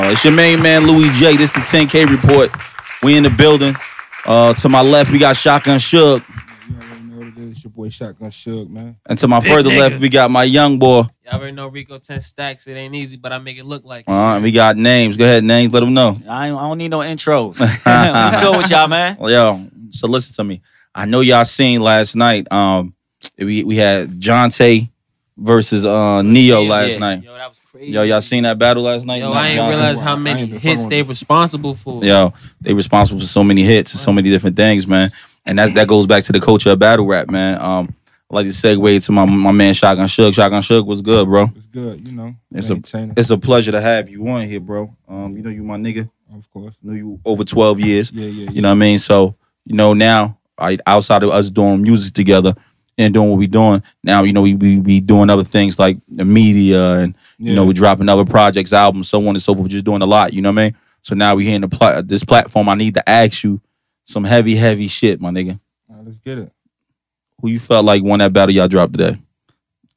Uh, it's your main man, Louis J. This is the 10K report. We in the building. Uh, to my left, we got Shotgun Suge. You already know what it is. It's your boy Shotgun Suge, man. And to my Big further nigga. left, we got my young boy. Y'all already know Rico 10 stacks. It ain't easy, but I make it look like it. Uh, and we got names. Go ahead, names. Let them know. I, ain't, I don't need no intros. What's good with y'all, man? Well, yo, so listen to me. I know y'all seen last night. Um, we we had Jonte versus uh Neo Yeah, last yeah. night. Yo, that was crazy. Yo, y'all seen that battle last night? Yo, I ain't Jonte? realize how many hits they with responsible for. Yo, they responsible for so many hits and so many different things, man. And that that goes back to the culture of battle rap, man. Um, I like to segue to my my man Shotgun Suge. Shotgun Suge was good, bro. It's good, you know. It's a- It's a pleasure to have you on here, bro. Um, you know you my nigga. of course. know you over twelve years. Yeah, yeah, yeah. You know what I mean? So, you know, now I outside of us doing music together and doing what we doing, now, you know, we we be doing other things like the media and you know, we're dropping other projects, albums, so on and so forth, just doing a lot, you know what I mean? So now we here in the pla- this platform, I need to ask you some heavy, heavy shit, my nigga. All right, let's get it. Who you felt like won that battle y'all dropped today?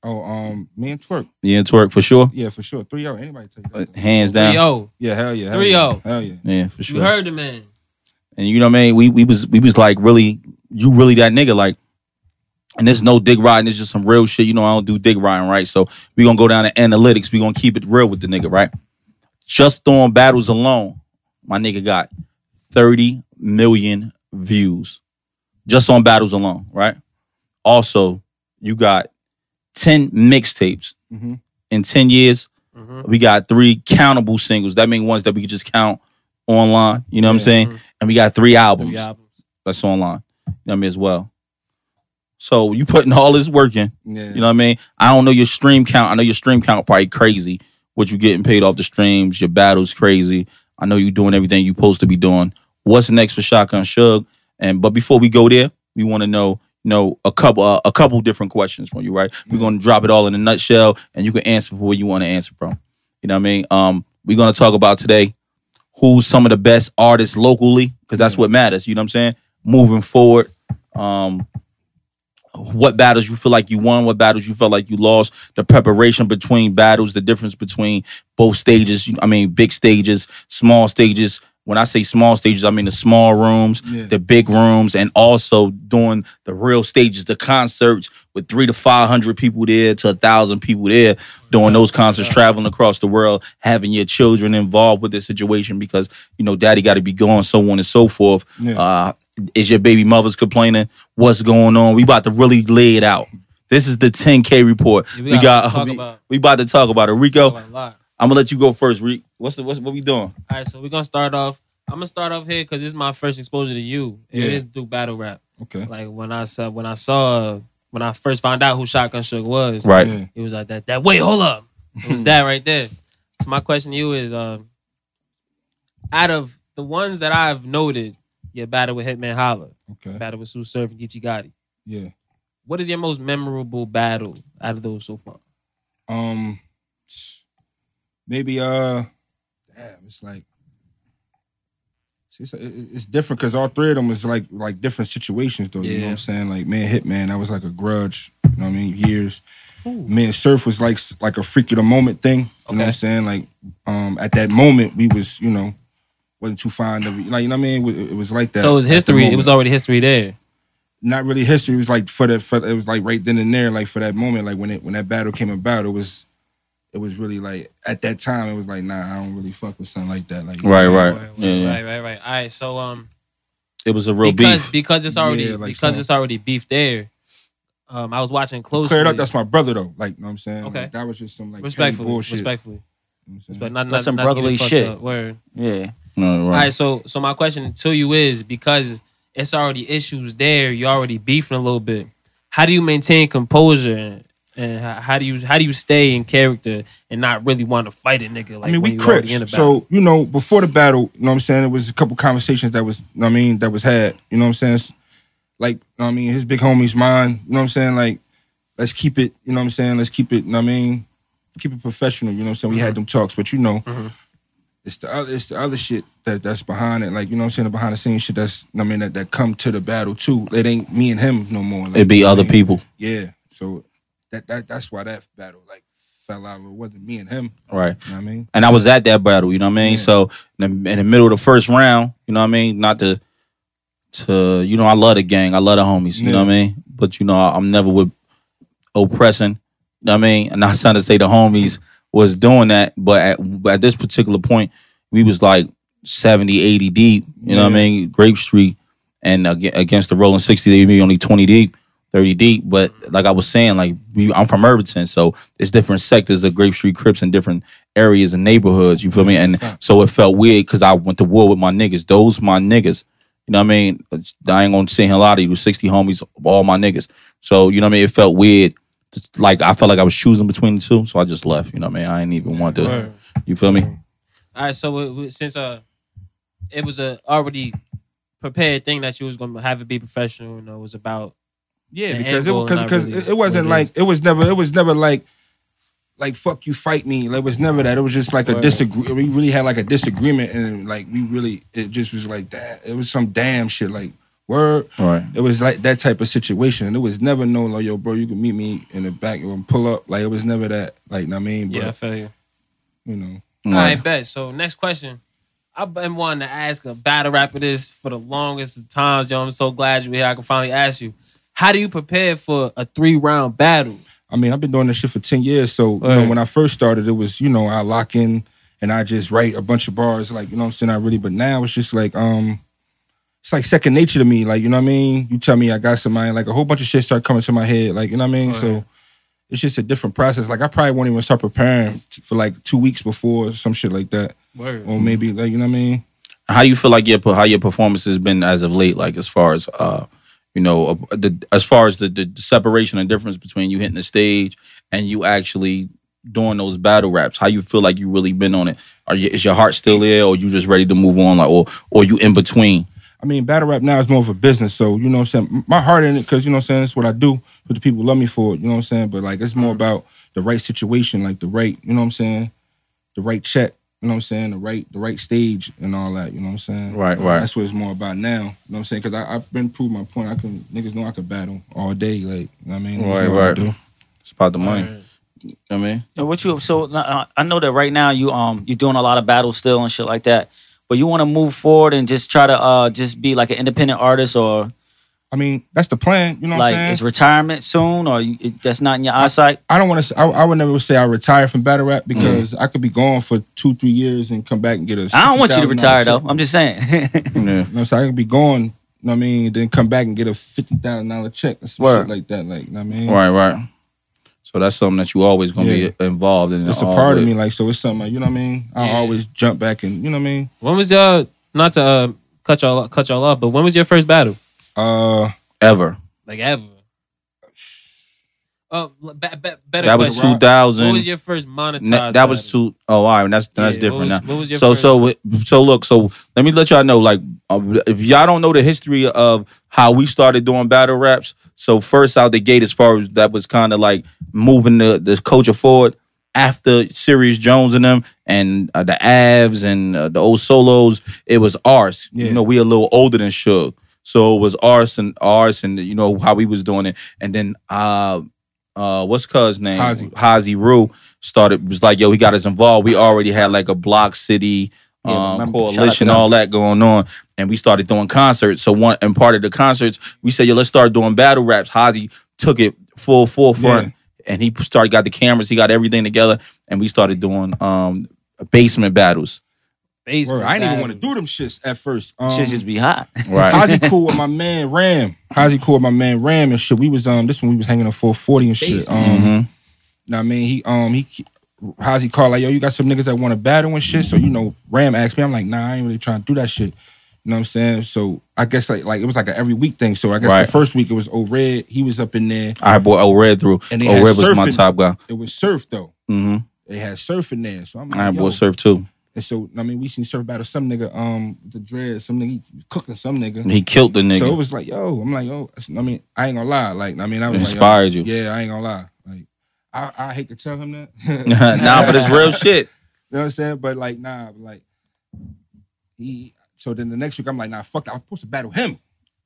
Oh, um, me and Twerk. Yeah, it's work for sure. Yeah, for sure. 3 0. Anybody take Uh, hands down. Three zero. Yeah, hell yeah. Three zero. yeah. Hell yeah. Yeah, for sure. you heard the man. And you know what I mean? We we was we was like really you really that nigga like and there's no dig riding, it's just some real shit. You know, I don't do dig riding, right? So we gonna go down to analytics. We gonna keep it real with the nigga, right? Just on battles alone, my nigga got 30 million views. Just on battles alone, right? Also, you got 10 mixtapes. Mhm. In 10 years, Mhm. we got three countable singles. That means ones that we could just count online. You know what I'm Yeah. saying? And we got three albums Three albums. that's online. You know what I mean as well. So you putting all this work in. Yeah. You know what I mean? I don't know your stream count. I know your stream count probably crazy. What you getting paid off the streams, your battles crazy. I know you doing everything you supposed to be doing. What's next for Shotgun Suge? And but before we go there, we want to know, you know, a couple uh, a couple different questions from you, right? We're gonna drop it all in a nutshell, and you can answer for where you want to answer from. You know what I mean? Um, we're gonna talk about today who's some of the best artists locally, because that's what matters. You know what I'm saying? Moving forward, um, what battles you feel like you won, what battles you felt like you lost, the preparation between battles, the difference between both stages. I mean, big stages, small stages. When I say small stages, I mean the small rooms, Yeah. the big rooms, and also doing the real stages, the concerts with three to five hundred people there to a thousand people there, doing those concerts, traveling across the world, having your children involved with the situation because you know daddy got to be gone, so on and so forth. Yeah. Uh, is your baby mother's complaining? What's going on? We about to really lay it out. This is the 10K report. Yeah, we, we got gotta we, about- we about to talk about it. Rico, a lot. I'm gonna let you go first. Rick, what's the what's what we doing? All right, so we're gonna start off. I'm gonna start off here because this is my first exposure to you. It Yeah. is through battle rap. Okay. Like when I saw when I saw when I first found out who Shotgun Suge was, Right. Yeah. it was like that. That wait, hold up, it was that right there. So my question to you is, um, out of the ones that I've noted, your battle with Hitman Holla, Okay. battle with Sue Surf and Geechee Gotti. Yeah. What is your most memorable battle out of those so far? Um, maybe uh, damn, it's like it's, it's different because all three of them was like like different situations though. You know what I'm saying? Like man, Hitman, that was like a grudge. You know what I mean? Years. Man, Surf was like like a freak of the moment thing. You know what I'm saying? Like um, at that moment, we was you know wasn't too fond of it. Like you know what I mean? It, it was like that. so it was history. It was already history there. not really history. It was like for that. For, it was like right then and there, like for that moment, like when it when that battle came about, it was it was really like at that time, it was like nah, I don't really fuck with something like that. Like you know Right, what right. Yeah, yeah. right, right, right. All right, so um, It was a real because beef. because it's already Yeah, like because some- it's already beef there. Um, I was watching closely. Clear it up. That's my brother though. Like you know what I'm saying. Okay. Like, that was just some like petty respectfully, bullshit. respectfully, You know what I'm saying? respect. Not, not, some not to get it brotherly fucked shit. Word. Yeah. No, All right. right, so so my question to you is because it's already issues there, you're already beefing a little bit. How do you maintain composure and, and how, how do you how do you stay in character and not really want to fight a nigga? Like I mean, we you crips. So, you know, before the battle, you know what I'm saying? It was a couple conversations that was, you know what I mean, that was had. You know what I'm saying? It's Like, you know what I mean, his big homie's mine. You know what I'm saying? Like, let's keep it, you know what I'm saying? Let's keep it, you know what I mean? Keep it professional. You know what I'm saying? We had them talks, but you know, Mhm. It's the other it's the other shit that that's behind it. Like, you know what I'm saying? The behind the scenes shit that's I mean that, that come to the battle too. It ain't me and him no more. Like, It'd be you know what other I mean? people. Yeah. So that that that's why that battle like fell out. It wasn't me and him. Right. You know what I mean? And I was at that battle, you know what I mean? Yeah. So in the, in the middle of the first round, you know what I mean? Not to to you know, I love the gang. I love the homies, you know what I mean? But you know, I- I'm never with oppressing. You know what I mean? And not trying to say the homies was doing that, but at, at this particular point, we was like 70, 80 deep, you know what I mean? Grape Street and against the Rolling 60, they be only 20 deep. 30 deep, but like I was saying, like we, I'm from Irvington, so it's different sectors of Grape Street Crips in different areas and neighborhoods. You feel me? And so it felt weird because I went to war with my niggas. Those my niggas. You know what I mean? I ain't gonna say a lot of you. 60 homies, all my niggas. So you know what I mean? It felt weird. Just Like I felt like I was choosing between the two, so I just left. You know what I mean? I ain't even want to. Word. You feel me? All right, so it, it- since uh, it was a already prepared thing that you was gonna have it be professional, you know, it was about Yeah, because it angle, because because really it, it wasn't like it was never it was never like like fuck you fight me. Like, it was never that. It was just like a Word. disagree. We really had like a disagreement and like we really it just was like that. It was some damn shit like word. Right. It was like that type of situation. And it was never known like yo bro you can meet me in the back and pull up. Like it was never that. Like know what I mean, but yeah, I feel you. you know. All Right. right, bet. So next question. I've been wanting to ask a battle rapper this for the longest of times, yo. I'm so glad you're here. I can finally ask you. How do you prepare for a three round battle? I mean, I've been doing this shit for 10 years. So, you know, when I first started, it was, you know, I lock in and I just write a bunch of bars, like, you know what I'm saying? I really, but now it's just like, um, it's like second nature to me. Like, you know what I mean? You tell me I got somebody, like a whole bunch of shit start coming to my head. Like, you know what I mean? So it's just a different process. Like, I probably won't even start preparing t- for like two weeks before some shit like that. Word. Or maybe, like, you know what I mean? How do you feel like your how your performance has been as of late? Like as far as uh, you know, uh, the as far as the, the separation and difference between you hitting the stage and you actually doing those battle raps. How you feel like you really been on it? Are you is your heart still there, or you just ready to move on? Like, or or you in between? I mean, battle rap now is more of a business. So, you know what I'm saying? My heart in it, because, you know what I'm saying? It's what I do. But the people love me for it, you know what I'm saying? But, like, it's more about the right situation, like the right, you know what I'm saying? The right check, you know what I'm saying? The right the right stage and all that, you know what I'm saying? Right, right. That's what it's more about now, you know what I'm saying? Because I've been proved my point. I can, niggas know I can battle all day, like, you know what I mean? Niggas Right, what I right. do. It's about the money. Word. I mean, Yo, what you so uh, I know that right now you um you're doing a lot of battles still and shit like that, but you want to move forward and just try to uh just be like an independent artist or I mean, that's the plan, you know what like I'm saying? is retirement soon or you, it, that's not in your eyesight. I don't want to. I, I would never say I retire from battle rap because Mm. I could be gone for two, three years and come back and get a. I don't want you to retire though. I'm just saying. yeah. You know what I'm saying? I could be gone, you know what I mean, then come back and get a fifty thousand dollar check or some Word. shit like that. Like, you know what I mean? Right, right. So that's something that you always gonna Yeah. be involved in. It's a all part of me, like so it's something like, you know what I mean? I Yeah. always jump back and you know what I mean? When was your not to uh, cut y'all cut y'all off, but when was your first battle? Uh ever. Like ever? Oh, be, be, better That was two thousand. What was your first monetized? Ne- that was battle? two oh all right, that's that's Yeah, different what was, now. What was your So first? so so look, so let me let y'all know, like, uh, if y'all don't know the history of how we started doing battle raps. So first out the gate, as far as that was kind of like moving the this culture forward after Serius Jones and them and uh, the Avs and uh, the old solos, it was ours. Yeah. You know, we a little older than Suge. So it was ours and ours and you know how we was doing it. And then uh uh what's cuz name? Hazy. Hazy Rue started was like, yo, he got us involved. We already had like a block city Yeah, um, remember- shout out to coalition, all that going on. And we started doing concerts. So one and part of the concerts, we said, yo, let's start doing battle raps. Hazy took it full forefront and he started got the cameras, he got everything together, and we started doing um basement battles. basement word, I didn't even want to do them shits at first. Um, Shit just be hot. Right. Hazy cool with my man Ram. Hazy cool with my man Ram and shit. We was um this one we was hanging on 440 and shit. Um Mhm. Know what I mean, he um he how's he call like yo, you got some niggas that want to battle and shit. So you know, Ram asked me, I'm like, nah, I ain't really trying to do that shit. You know what I'm saying? So I guess like like it was like an every week thing. So I guess Right. the first week it was O Red, he was up in there. I brought O Red through. And O Red was my top guy. It was surf though. hmm They had surf in there. So I'm like, I brought surf too. And so I mean, we seen surf battle some nigga um the dread, some nigga he cooking some nigga. He killed the nigga. So it was like, yo, I'm like, yo, I mean, I ain't gonna lie. Like, I mean, I was Inspired like, you. Yeah, I ain't gonna lie. Like, I, I hate to tell him that. nah, but it's real shit. You know what I'm saying? But like, nah, like he. So then the next week, I'm like, nah, fuck. that. I was supposed to battle him.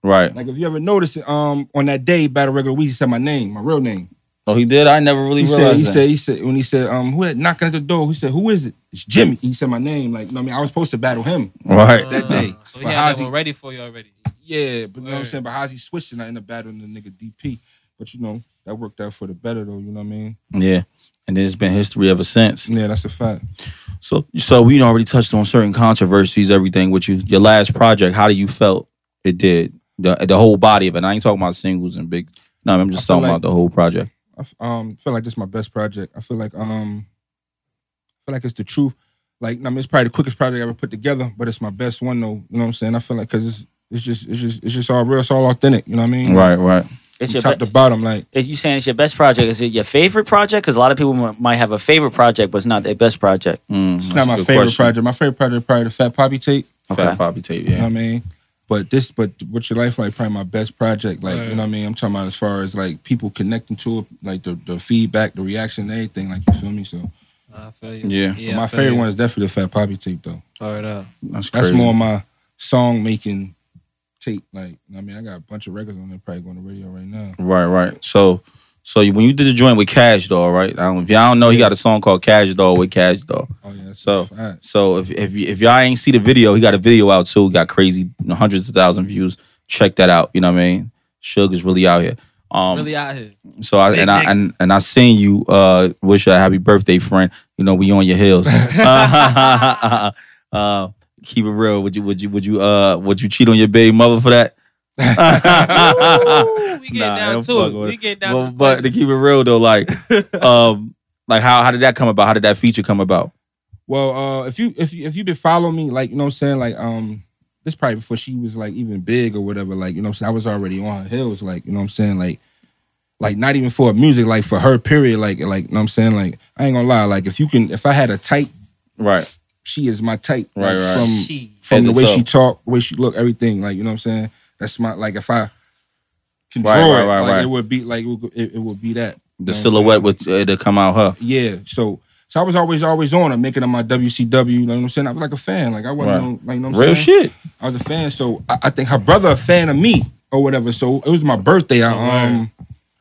Right. Like, if you ever notice, um, on that day, battle regular Weezy said my name, my real name. Oh, he did. I never really He said, realized he that. said, he said, when he said, um, who had knocking at the door? He said, who is it? It's Jimmy. He said my name. Like, you know what I mean, I was supposed to battle him right. that day. Uh, So But he had that Hazy- one ready for you already. Yeah, but you know what I'm saying? But Hazy switched and I ended up battling the nigga DP. But you know, that worked out for the better though, you know what I mean? Yeah, and then it's been history ever since. Yeah, that's a fact. So, so we already touched on certain controversies, everything with you. Your last project, how do you felt it did? The the whole body of it. I ain't talking about singles and big. No, I'm just talking like- about the whole project. I f- um feel like this is my best project. I feel like um I feel like it's the truth. Like I mean, it's probably the quickest project I ever put together, but it's my best one though. You know what I'm saying? I feel like because it's it's just it's just it's just all real. It's all authentic. You know what I mean? Right, right. It's your top be- to bottom, like is you saying it's your best project? Is it your favorite project? Because a lot of people m- might have a favorite project, but it's not their best project. Mm, it's not my favorite question. project. My favorite project is probably the Fat Poppy tape. Okay. Fat Poppy tape, You know yeah. what I mean? But this, but what's your life like? Probably my best project. Like Right. you know what I mean? I'm talking about as far as like people connecting to it, like the the feedback, the reaction, everything. Like you feel me? So I feel you. Yeah. yeah my favorite you. one is definitely the Fat Poppy tape though. Word up. That's That's crazy. more my song making tape. Like I mean, I got a bunch of records on there probably going to radio right now. Right, right. So, so when you did the joint with Cash Doll, right? I don't, if y'all don't know, he got a song called Cash Doll with Cash Doll. Oh yeah. That's So- a. So if if, if y'all ain't see the video, he got a video out too. Got crazy, you know, hundreds of thousand views. Check that out. You know what I mean? Suge is really out here. Um, really out here. So I and I nigga. and, and I seen you uh wish you a happy birthday, friend. You know, we on your heels. uh, keep it real. Would you would you would you uh would you cheat on your baby mother for that? Ooh, we get Nah, down I'm to fucking it. We get down but, to but to keep it real though, like um like how how did that come about? How did that feature come about? Well, uh, if you if you if you've been following me, like you know what I'm saying, like um, this probably before she was like even big or whatever. Like you know what I'm saying, I was already on her heels. Like you know what I'm saying, like like not even for music, like for her period. Like like you know what I'm saying, like I ain't gonna lie. Like if you can, if I had a tight Right. She is my type. Right, right. From She. from the way toe. she talk, the way she look, everything. Like you know what I'm saying. That's my like if I control Right, draw right, it, like right. it would be like it would, it, it would be that. The You know what I'm silhouette would uh, to come out her. yeah. So so I was always always on her, making her my WCW. You know what I'm saying? I was like a fan. Like I wasn't Right. on, like you know what I'm saying? Real saying? shit. I was a fan. So I, I think her brother a fan of me or whatever. So it was my birthday. I um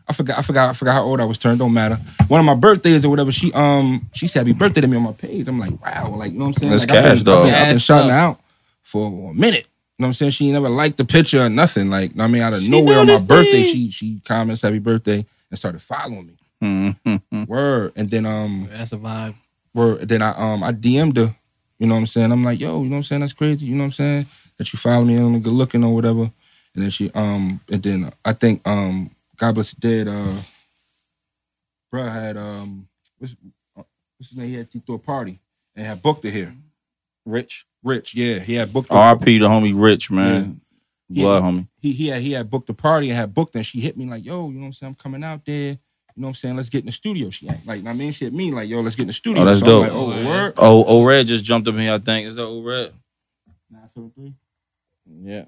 I forgot I forgot I forgot how old I was turned. Don't matter. One of my birthdays or whatever. She um she said happy birthday to me on my page. I'm like wow. Like you know what I'm saying? That's like, I've cash, been, dog. I've been, I've been shouting up. out for a minute. You know what I'm saying? She never liked the picture or nothing. Like I mean, out of She nowhere on my birthday, it. she she comments happy birthday and started following me. Mm-hmm. Word. And then um That's a vibe. word. Then I um I DM'd her. You know what I'm saying? I'm like, yo, you know what I'm saying? That's crazy. You know what I'm saying? That you follow me and I'm good looking or whatever. And then she um and then I think um God bless the dead uh bruh had um what's, uh, what's his name? He had he threw a party and had booked it here. Rich. Rich, yeah, he had booked. RP the homie Rich, man. Yeah. Blood homie. He he had he had booked the party and had booked and she hit me like, yo, you know what I'm saying? I'm coming out there. You know what I'm saying? Let's get in the studio. She ain't like, I mean, she hit me like, yo, let's get in the studio. Oh, that's So dope. Like, oh, Oh, word. Oh, O Red just jumped up in here, I think. Is that O Red? 973. Yeah.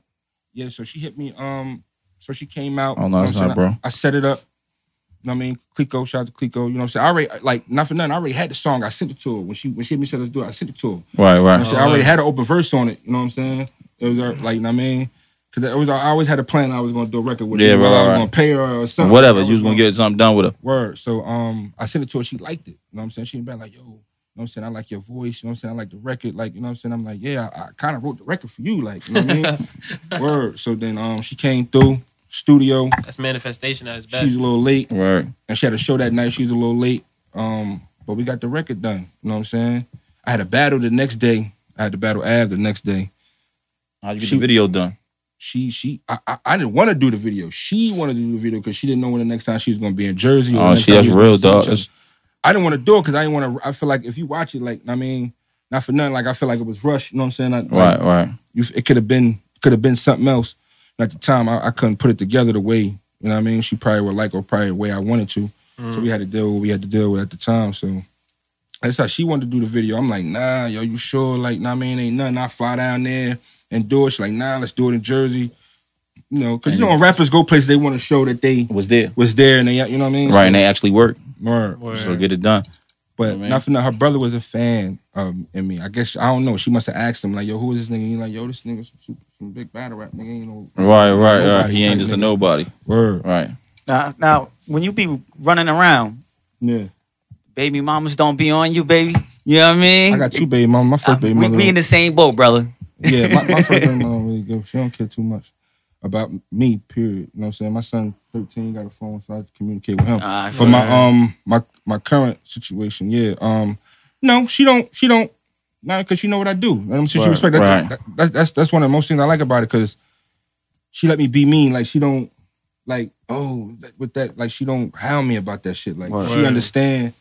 Yeah, so she hit me. Um, so she came out. Oh, no, you know that's I'm not, bro. I, I set it up. You know what I mean? Clico, shout out to Clico. You know what I'm saying? I already like not for nothing. I already had the song. I sent it to her when she when she hit me said let's do it. I sent it to her. You know Right, what I'm right. I already had an open verse on it. You know what I'm saying? It was uh, like you know what I mean. Cause it was, I always had a plan. I was gonna do a record with Yeah, her. right, I was right. gonna pay her or something. Whatever. I You was gonna get something done with her. word. So um, I sent it to her. She liked it. You know what I'm saying? She been like, yo, you know what I'm saying? I like your voice. You know what I'm saying? I like the record. Like, you know what I'm saying? I'm like, yeah, I, I kind of wrote the record for you. Like, you know what I mean? Word. So then um, she came through studio. That's manifestation at its best. She's a little late, Right. and she had a show that night. She's a little late. Um, but we got the record done. You know what I'm saying? I had a battle the next day. I had to battle Av the next day. How'd you get She- the video done? She she I I, I didn't want to do the video. She wanted to do the video because she didn't know when the next time she was gonna be in Jersey. or Oh, the next that's we was gonna real, see dog. I didn't want to do it because I didn't want to. I feel like if you watch it, like I mean, not for nothing, like I feel like it was rushed. You know what I'm saying? I, like, right, right. you, it could have been could have been something else. And at the time, I, I couldn't put it together the way you know what I mean. She probably would like or probably the way I wanted to. So mm. we had to deal with what we had to deal with at the time. So that's how she wanted to do the video. I'm like, nah, yo, you sure? Like, nah, man, ain't nothing. I fly down there and do it. She's like, nah, let's do it in Jersey. You know, because you know when rappers go places, they want to show that they Was there. was there and they, you know what I mean? Right, So- and they actually worked. Word. Word. So get it done. But Yeah, man. not for nothing, her brother was a fan um in me. I guess I don't know. She must have asked him like, "Yo, who is this nigga?" And He like, "Yo, this nigga some, super, some big battle rap nigga." You know, Right, right, right. He ain't type just a nobody. word. Right. Now, now when you be running around, Yeah, baby mamas don't be on you, baby. You know what I mean? I got two baby mama. My first baby we, we in the same boat, brother. yeah, my, my first baby mama don't really give. She don't care too much about me. Period. You know what I'm saying? My son, thirteen, got a phone, so I communicate with him. Ah, I But my that. um my my current situation, yeah. Um, no, she don't. She don't. Not because she know what I do. And I'm sure she respect that, right. that- That's that's that's one of the most things I like about it because she let me be me. Like she don't like oh that, with that like she don't hound me about that shit. Like Right. she understand.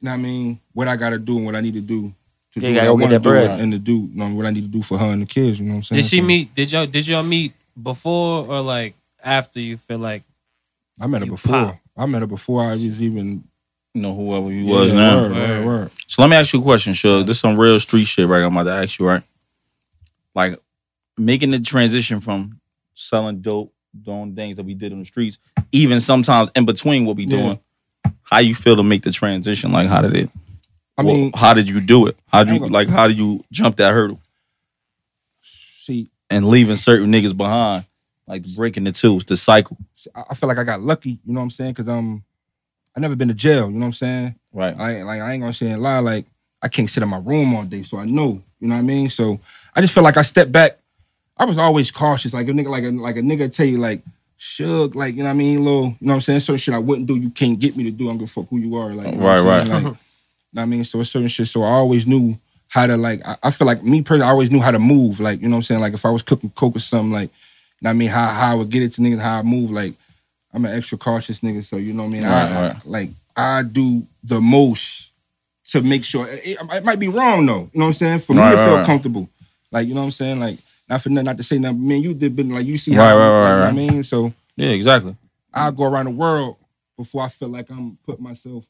You know what I mean? What I gotta do and what I need to do to Yeah, do what I gotta go get want to that do bread. and to do you know, what I need to do for her and the kids. You know what I'm saying? Did she So, meet? Did y'all did y'all meet before or like after you feel like I met her before. pop? I met her before I was even You know whoever you yeah, was now. Word, word, word. So let me ask you a question, Suge. This is some real street shit, right? I'm about to ask you, right? Like making the transition from selling dope, doing things that we did on the streets, even sometimes in between what we Yeah. doing. How you feel to make the transition? Like how did it? I well, mean, how did you do it? How did you like? How did you jump that hurdle see, and leaving certain niggas behind, like breaking the tools, the cycle? I feel like I got lucky, you know what I'm saying? Cause um I never been to jail, you know what I'm saying? Right. I ain't like I ain't gonna say a lie, like I can't sit in my room all day, so I know, you know what I mean? So I just feel like I stepped back. I was always cautious, like a nigga, like a like a nigga tell you like Suge, like you know what I mean, little, you know what I'm saying? Certain shit I wouldn't do, you can't get me to do. I'm gonna fuck who you are, like you know Right, right. Like, you know what I mean? So it's certain shit. So I always knew how to like. I, I feel like me personally, I always knew how to move. Like you know what I'm saying. Like if I was cooking coke or something, like you know I mean, how how I would get it to niggas, how I move. Like I'm an extra cautious nigga, so you know what I mean. I, Right, I- right. like I do the most to make sure. It, it might be wrong though. You know what I'm saying? For me Right, to feel right. comfortable. Like you know what I'm saying. Like not for nothing, not to say nothing. Man, you did been like you see Right, how right, like, right, you know what I mean. So Yeah, exactly. I go around the world before I feel like I'm putting myself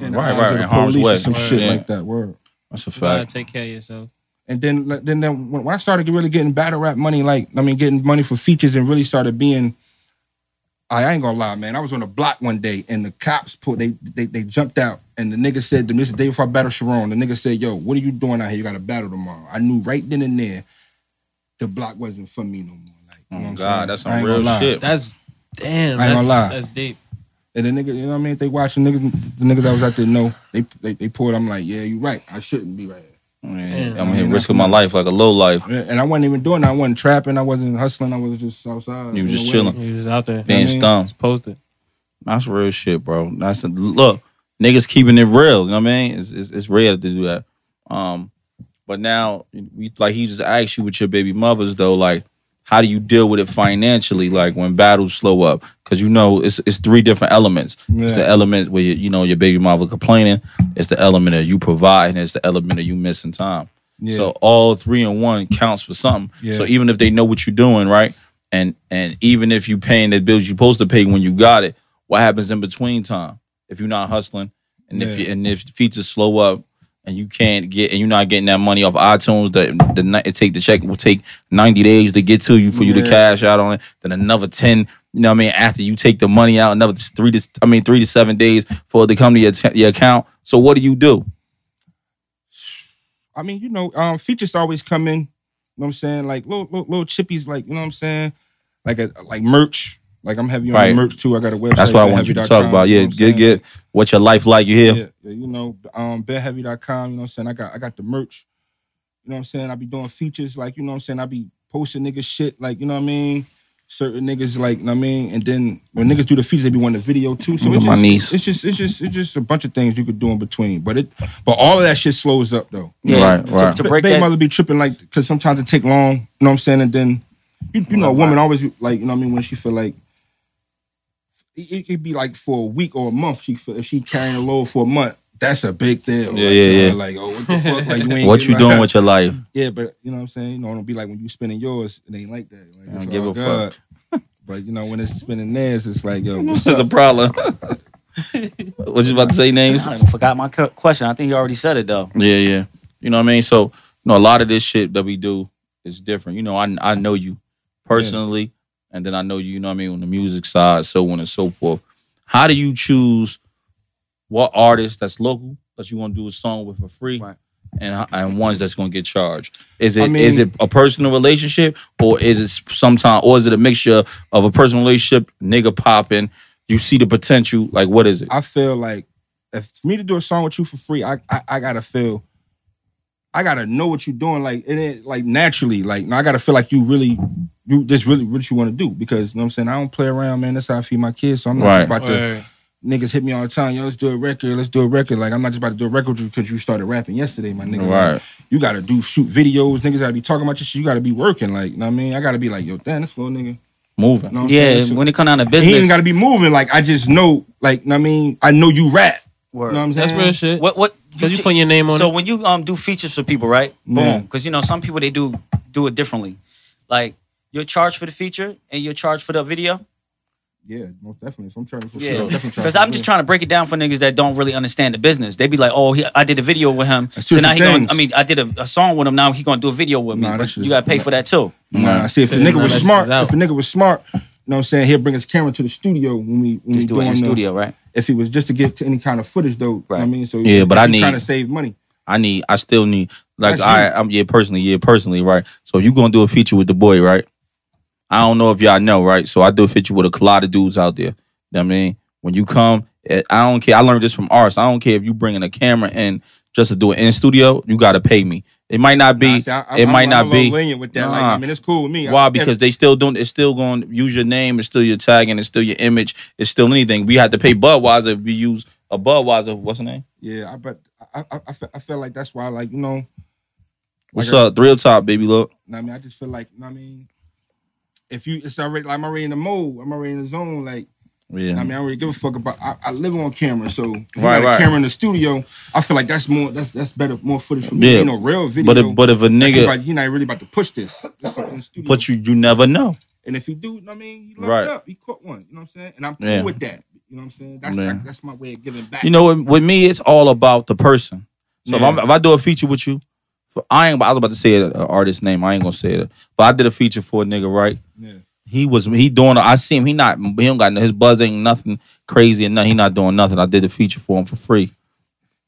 in the Right, eyes right, of the in harm's police or some Right, shit yeah. like that. Word. That's a you gotta fact. take care of yourself? And then, then, then when when I started really getting battle rap money, like I mean, getting money for features, and really started being, I, I ain't gonna lie, man. I was on a block one day, and the cops put they they, they jumped out, and the nigga said, "This is the day before I battle Sharon." The nigga said, "Yo, what are you doing out here? You got a battle tomorrow." I knew right then and there, the block wasn't for me no more. Like, you oh know Oh I'm God, saying? that's I some real shit. That's damn. I ain't that's, gonna lie. That's deep. And the nigga, you know what I mean? If they watching niggas, the niggas that was out there know they they, they pulled. I'm like, yeah, you right. I shouldn't be right. here. Man, Yeah. I'm here risking my life like a low life, And I wasn't even doing that. I wasn't trapping. I wasn't hustling. I was just outside. You was just the chilling. You was out there. being I mean, stung. Posted. That's real shit, bro. That's a, look, niggas keeping it real. You know what I mean? It's, it's it's rare to do that. Um, but now we like he just asked you with your baby mothers though, like how do you deal with it financially, like when battles slow up? Because you know it's it's three different elements. It's the element where you, you know your baby mother complaining. It's the element of you providing. It's the element of you missing time. Yeah. So all three in one counts for something. Yeah. So even if they know what you're doing, right? And and even if you paying the bills you're supposed to pay when you got it, what happens in between time? If you're not hustling and if Yeah. you and if features slow up and you can't get and you're not getting that money off iTunes, that the ni- it take the check will take 90 days to get to you for you to cash out on it. Then another 10, you know what I mean, after you take the money out, another three to I mean three to seven days for it to come to your, your account. So what do you do? I mean, you know, um, features always come in. You know what I'm saying? Like little little, little chippies, like you know what I'm saying? Like a like merch. Like I'm heavy on Right. merch too. I got a website. That's what I want you to talk benheavy.com, about. you know Yeah, what get saying? get what your life like. You hear? Yeah, yeah, you know, um, benheavy.com, you know what I'm saying? I got I got the merch. You know what I'm saying? I be doing features, like, you know what I'm saying? I be posting niggas shit, like, you know what I mean? Certain niggas, like, you know what I mean? And then when niggas do the features, they be wanting the video too. So Look it's at just, my niece. it's just it's just it's just a bunch of things you could do in between. But it but all of that shit slows up though. Yeah, Right, to- right. To, Ba- break Baby that, mother be tripping like because sometimes it take long, you know what I'm saying? And then you, you know, a woman always like, you know what I mean, when she feel like it, it could be like for a week or a month. She if she carrying a load for a month, that's a big deal. Yeah, like, yeah, yeah. Like, oh, what the fuck? Like, you ain't What getting you doing right. with your life? Yeah, but you know what I'm saying. You know, don't be like when you spending yours, it ain't like that. Like, don't give a good. fuck. But you know, when it's spending theirs, it's like, yo, what's There's a problem. what you about to say, names? I forgot my cu- question. I think you already said it though. Yeah, yeah. You know what I mean? So, you know, a lot of this shit that we do is different. You know, I I know you personally, and then I know you, you know what I mean, on the music side, so on and so forth. How do you choose what artist that's local that you want to do a song with for free? Right. And, and ones that's gonna get charged. Is it I is it a personal relationship or is it sometime or is it a mixture of a personal relationship, nigga popping, You see the potential. Like, what is it? I feel like if for me to do a song with you for free, I I, I gotta feel. I gotta know what you're doing, like it, like naturally, like I gotta feel like you really, you just really what you want to do because you know what I'm saying. I don't play around, man. That's how I feed my kids. So I'm not Right. just about to niggas hit me all the time. Yo, let's do a record. Let's do a record. Like I'm not just about to do a record because you started rapping yesterday, my nigga. Right. Like, you gotta do shoot videos. Niggas gotta be talking about your shit. You gotta be working. Like, you know what I mean? I gotta be like, yo, damn, this little nigga. Moving. You know Yeah, saying? So- when it come down to he business, ain't gotta be moving. Like I just know, like, you know what I mean, I know you rap. You know what I'm saying? That's real shit. what what Cause you put your name on so it. when you um do features for people, right? Boom. Because you know some people they do do it differently. Like you're charged for the feature and you're charged for the video. Yeah, most definitely. So I'm trying to for Yeah. sure. Definitely Because I'm just trying to break it down for niggas that don't really understand the business. They be like, oh, he, I did a video with him, so now he going. I mean, I did a, a song with him. Now he gonna do a video with me. Nah, but that's you gotta pay for that too. Nah, I see if a nigga nah, was smart, if a nigga was smart, you know what I'm saying, he'll bring his camera to the studio when we when Just we do it in the- studio, right? If he was just to get to any kind of footage though, you know what I mean, so Yeah, but I he need- trying to save money. I need. I still need. Like I. I'm yeah personally. Yeah, personally, right. So if you gonna do a feature with the boy, right? I don't know if y'all know, right? So I do a feature with a lot of dudes out there. You know what I mean, when you come, eh, I don't care. I learned this from ours. I don't care if you bringing a camera in just to do it in studio. You got to pay me. It might not be. Nah, see, I- I- it I'm- might I'm not be. lenient with that. Like, Nah. I mean, it's cool with me. Why? Because they still doing. It's still going to use your name. It's still your tag, and it's still your image. It's still anything. We had to pay Budweiser if we use a Budweiser. What's the name? yeah, I but I, I, I, feel, I feel like that's why, like you know, What's Like up? Real top, baby. Look. you I mean, I just feel like, you know what I mean, if you, it's already like I'm already in the mode, I'm already in the zone, like. Yeah. I mean, I don't really give a fuck about. I, I live on camera, so if you Right, got a right. camera in the studio, I feel like that's more. That's that's better, more footage for me. Yeah. You know, real video. but if, but if a nigga, like, he not really about to push this. This in the studio. but you you never know. and if he do, you know what I mean, he locked Right. up, he caught one. You know what I'm saying? And I'm cool Yeah. with that. You know what I'm saying? That's like, that's my way of giving back. You know, with, with me, it's all about the person. So Yeah. if, I'm, if I do a feature with you, I ain't. I was about to say an artist name. I ain't gonna say it. But I did a feature for a nigga, right? Yeah. He was he doing. I see him. He not. He don't got his buzz ain't nothing crazy and nothing. He not doing nothing. I did a feature for him for free,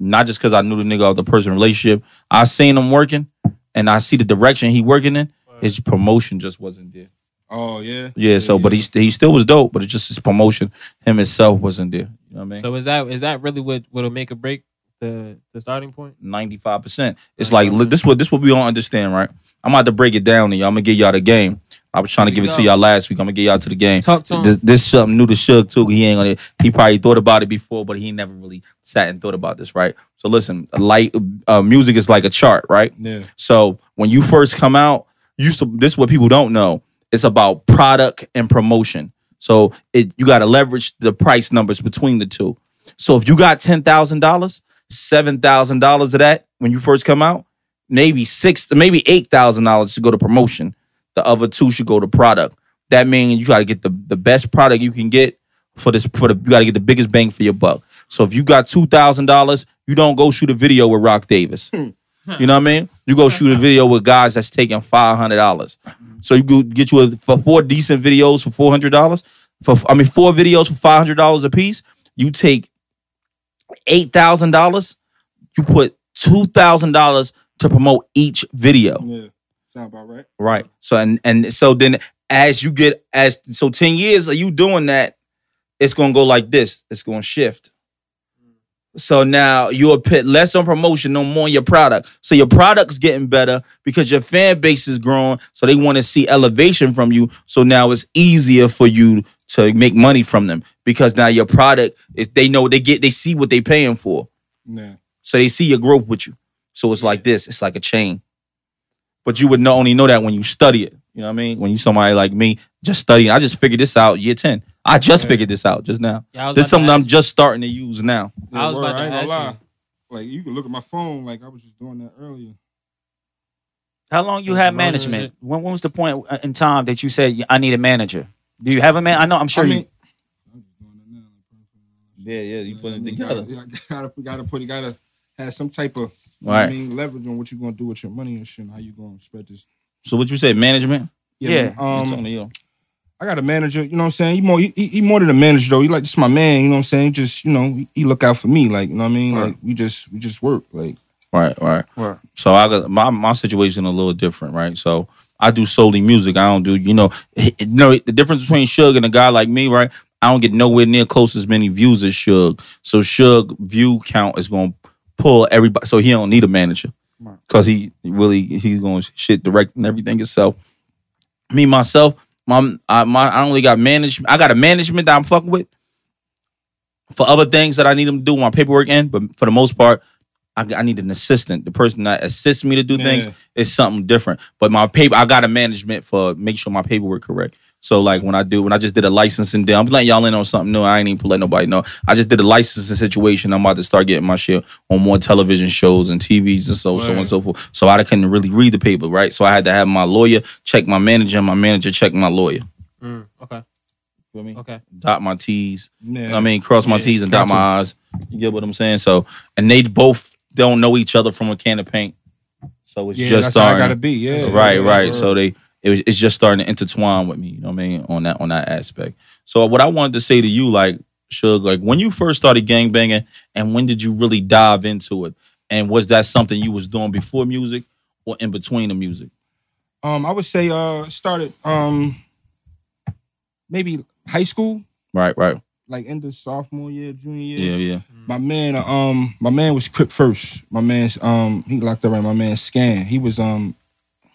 not just because I knew the nigga of the person relationship. I seen him working, and I see the direction he working in. His promotion just wasn't there. Oh yeah. Yeah. So, but he st- he still was dope. But it's just his promotion. Him himself wasn't there. You know what I mean? So is that is that really what what'll make or break the the starting point? ninety five percent. It's like li- this. What this what we don't understand, right? I'm about to break it down to y'all. I'm gonna give y'all the game. I was trying to give we it to y'all last week. I'm gonna get y'all to the game. Talk to him. This, this something new to Suge too. He ain't gonna. He probably thought about it before, but he never really sat and thought about this, right? So listen, light uh, music is like a chart, right? Yeah. So when you first come out, you to, this is what people don't know. It's about product and promotion. So it you got to leverage the price numbers between the two. So if you got ten thousand dollars, seven thousand dollars of that when you first come out, maybe six, maybe eight thousand dollars to go to promotion. The other two should go to product. That means you got to get the, the best product you can get for this for the you got to get the biggest bang for your buck. So if you got two thousand dollars, you don't go shoot a video with Rock Davis. Hmm. You know what I mean? You go shoot a video with guys that's taking five hundred dollars. So you go get you a, for four decent videos for four hundred dollars. For I mean four videos for five hundred dollars a piece. You take eight thousand dollars. You put two thousand dollars to promote each video. Yeah. Sound about right. Right. So and and so then as you get as so 10 years are you doing that, it's gonna go like this. It's gonna shift. So now you'll put less on promotion, no more on your product. So your product's getting better because your fan base is growing. So they want to see elevation from you. So now it's easier for you to make money from them because now your product is they know they get they see what they're paying for. Yeah. So they see your growth with you. So it's like this. It's like a chain. But you would know, only know that when you study it. You know what I mean? When you somebody like me, just studying. I just figured this out year 10. I just Yeah. figured this out just now. Yeah, This is something I'm ask just starting to use now. I was word, about to ain't ask lie. you. Like you can look at my phone, like I was just doing that earlier. How long you Yeah, had management? When, when was the point uh, in time that you said I need a manager? Do you have a man? I know. I'm sure I you. mean, I'm just it now. Yeah, yeah, you I mean, Gotta, gotta, gotta put, you gotta have some type of, you know what I mean, leverage on what you're gonna do with your money and shit. And how you gonna spread this? So what you say, management? Yeah. I'm Um, talking to you. I got a manager, you know what I'm saying? He more he, he he more than a manager though. He like just my man, you know what I'm saying? Just, you know, he, he look out for me, like, you know what I mean? Right. Like we just we just work. Like Right, right. Right. So I got my my situation a little different, right? So I do solely music. I don't do, you know, you know the difference between Suge and a guy like me, right? I don't get nowhere near close as many views as Suge. So Suge view count is gonna pull everybody. So he don't need a manager Right. because he really he's going to shit directing everything himself. Me myself, my I, my I only got management. I got a management that I'm fucking with for other things that I need them to do my paperwork in. But for the most part, I, I need an assistant. The person that assists me to do things Yeah. is something different. But my paper, I got a management for make sure my paperwork correct. So like when I do, when I just did a licensing deal, I'm letting y'all in on something new. I ain't even let nobody know. I just did a licensing situation. I'm about to start getting my shit on more television shows and TVs and so so on and so forth. So I couldn't really read the paper, right? So I had to have my lawyer check my manager, and my manager check my lawyer. Mm, okay. Feel me? Okay. Dot my T's. Yeah. I mean, cross my Yeah, T's and dot my I's. You get what I'm saying? So, and they both don't know each other from a can of paint. So it's yeah, just that's how I starting. gotta be. Yeah, right, yeah, right. that's So they it was, it's just starting to intertwine with me. You know what I mean on that on that aspect. So what I wanted to say to you, like Suge, like when you first started gangbanging, and when did you really dive into it? And was that something you was doing before music or in between the music? Um, I would say uh started um maybe high school, Right, right. like end of sophomore year, junior year. Yeah, yeah. My man, uh, um, my man was Crip first. My man's um, he locked up right. My man Scan. He was um,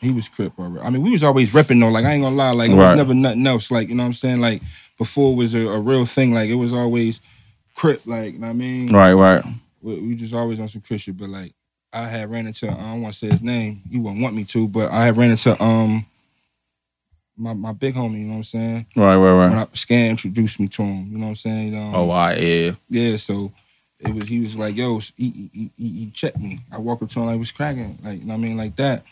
he was Crip already. I mean, we was always repping though. Like I ain't gonna lie, like it Right. was never nothing else. Like you know what I'm saying. Like before it was a, a real thing. Like it was always Crip. Like you know what I mean. Right, right. We, we just always on some Crip shit. But like I had ran into I don't want to say his name. He wouldn't want me to, but I had ran into um. My, my big homie, you know what I'm saying? Right, right, When right. I, Scan introduced me to him, you know what I'm saying? Um, Oh, I yeah. yeah, so it was he was like, yo, he he, he, he he checked me. I walked up to him like was cracking, like you know what I mean, like that.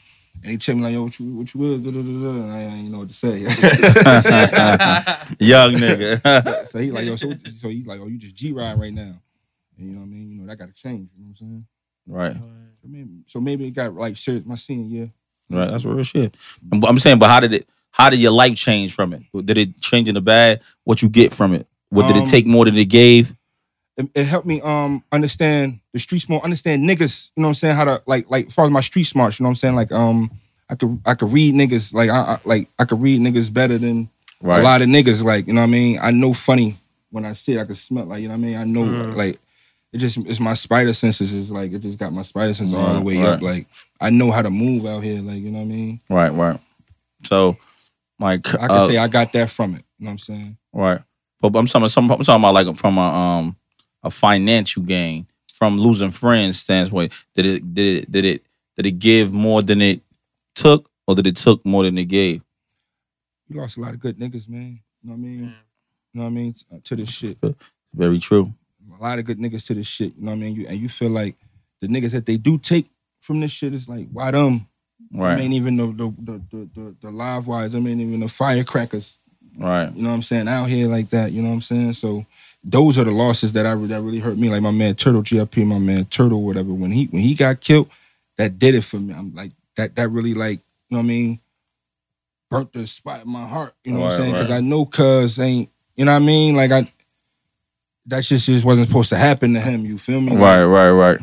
And he checked me like, yo, what you what you will? Da, da, da, da. And I ain't know what to say. Young nigga. so he like, yo, so, so he like, oh, you just G ride right now. And you know what I mean? You know, that gotta change, you know what I'm saying? right. So maybe, so maybe it got like serious my senior year. Right, that's real shit. I'm saying, but how did it? How did your life change from it? Did it change in the bad? What you get from it? What did Um, it take more than it gave? It, it helped me um understand the street smart, understand niggas, you know what I'm saying, how to like like as far as my street smarts, you know what I'm saying? Like um I could I could read niggas like I, I like I could read niggas better than a lot of niggas, like, you know what I mean? I know funny when I see it, I can smell like, you know what I mean? I know Mm. like it just it's my spider senses is like it just got my spider senses all the way right. up. Like I know how to move out here, like, you know what I mean? Right, right. So, like, I can uh, say I got that from it. You know what I'm saying? right. But I'm talking, I'm talking about like from a um a financial gain from losing friends standpoint. Did it did it did it did it give more than it took, or did it took more than it gave? You lost a lot of good niggas, man. You know what I mean? You know what I mean? Uh, To this shit. Very true. A lot of good niggas to this shit. You know what I mean? You and you feel like the niggas that they do take from this shit is like, why them? Right. I Right, ain't even the the the the, the, the live wires. I mean even the firecrackers. right, You know what I'm saying? Out here like that. You know what I'm saying? So those are the losses that I that really hurt me. Like my man Turtle GLP, my man Turtle, whatever. When he when he got killed, that did it for me. I'm like that that really like you know what I mean. Burnt the spot in my heart. You know what I'm saying? Because right. I know Cuz ain't. You know what I mean? Like I. That shit just wasn't supposed to happen to him. You feel me? Like, right, right, right.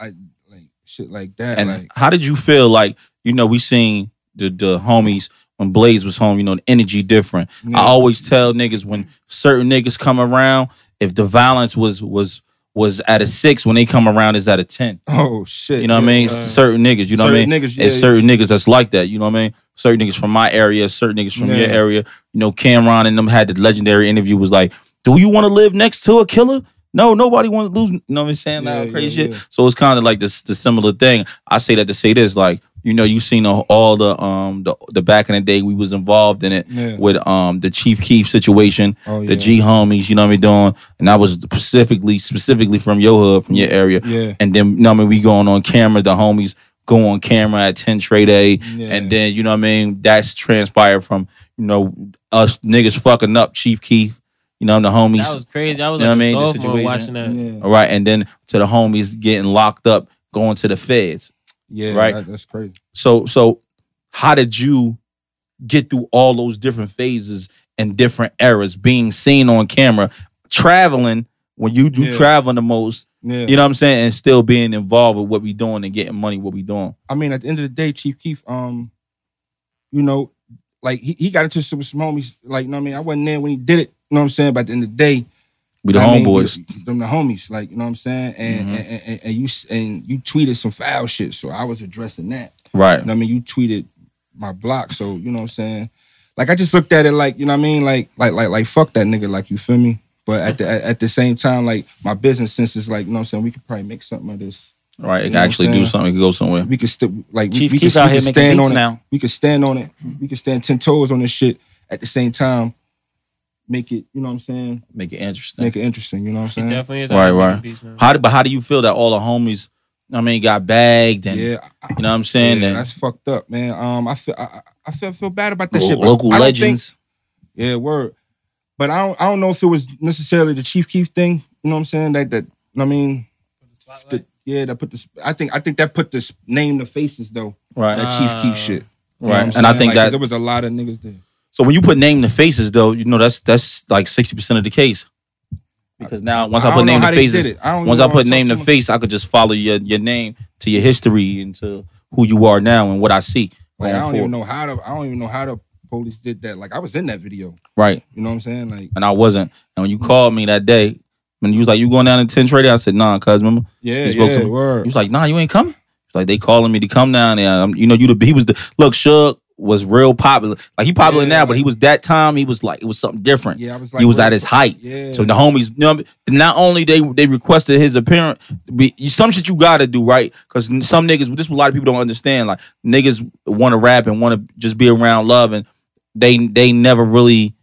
I like shit like that. And like how did you feel? Like you know, we seen the the homies when Blaze was home. You know, the energy different. yeah. I always tell niggas when certain niggas come around, if the violence was was was at a six, when they come around, is at a ten. oh shit. You know what I mean? uh, certain niggas. You know what I mean? Niggas, yeah, It's certain niggas that's like that. You know what I mean? Certain niggas from my area, certain niggas from your area. You know, Cam'ron and them had the legendary interview. Was like, do you want to live next to a killer? No, nobody wants to lose. You know what I'm saying? Yeah, Like crazy yeah, shit. So it's kind of like this the similar thing. I say that to say this, like you know, you seen all the um the the back in the day we was involved in it Yeah. with um the Chief Keef situation, Oh, the yeah. G homies. You know what I mean? Doing, and I was specifically specifically from your hood, from your area. Yeah. And then you know what I mean, we going on camera, the homies go on camera at 10 trade A. Yeah. And then, you know what I mean, that's transpired from, you know, us niggas fucking up Chief Keef, you know, the homies. That was crazy. I was You know like what I a mean? The sophomore situation. watching that. Yeah. all right. And then to the homies getting locked up, going to the feds. Yeah, Right. that- that's crazy. So so how did you get through all those different phases and different eras, being seen on camera, traveling when you do Yeah. traveling the most, Yeah. you know what I'm saying, and still being involved with what we doing and getting money, what we doing. I mean, at the end of the day, Chief Keef, um, you know, like he, he got into some, some homies. Like you know what I mean. I wasn't there when he did it. You know what I'm saying. But at the end of the day, We the I mean, homeboys. we- them the homies. Like you know what I'm saying. And, Mhm. and, and and you and you tweeted some foul shit, so I was addressing that. right. You know what I mean? You tweeted my block, so you know what I'm saying. Like I just looked at it like you know what I mean, like like like like fuck that nigga, like you feel me. But at the at, at the same time, like my business sense is like you know what I'm saying. We could probably make something of this. Right. It can know what I'm actually do something. It can go somewhere. We could still like we, Chief we Keef could, out we here could stand on it. now. We could stand on it. We could stand ten toes on this shit. At the same time, make it. You know what I'm saying? Make it interesting. Make it interesting. You know what I'm saying? definitely is. Right, out here right. making beats now. How do, but how do you feel that all the homies, I mean, got bagged and Yeah, I- you know what I'm saying? yeah, and that's fucked up, man. Um, I feel I, I- I feel feel bad about that shit. local I don't think- legends. Yeah, word. But I don't I don't know if it was necessarily the Chief Keef thing. You know what I'm saying? That that I mean, the, yeah, that put this. I think I think that put this name to faces though. right. That Chief Ah. Keef shit. You know Right. what I'm And I think Like, that- there was a lot of niggas there. So when you put name to faces, though, you know that's that's like sixty percent of the case. Because now once I, don't put name to faces. I once I put name to face, I could just follow your your name to your history and to who you are now and what I see. Like I don't even know how to. I don't even know how the police did that. Like I was in that video. Right. You know what I'm saying? Like And I wasn't. And when you called me that day, when you was like, you going down to 10 Trading, I said, nah, cuz remember? yeah, You spoke yeah, to me? word. He was like, nah, you ain't coming. He's like, they calling me to come down there. Um, you know, you the he was the look, Suge was real popular. Like he popular Yeah, now, but he was that time, he was like, it was something different. yeah, I was like, he was at his height. Yeah. So the homies, you know, not only they they requested his appearance, be, some shit you gotta do right, because some niggas, this is what a lot of people don't understand. Like niggas want to rap and want to just be around love, and they they never really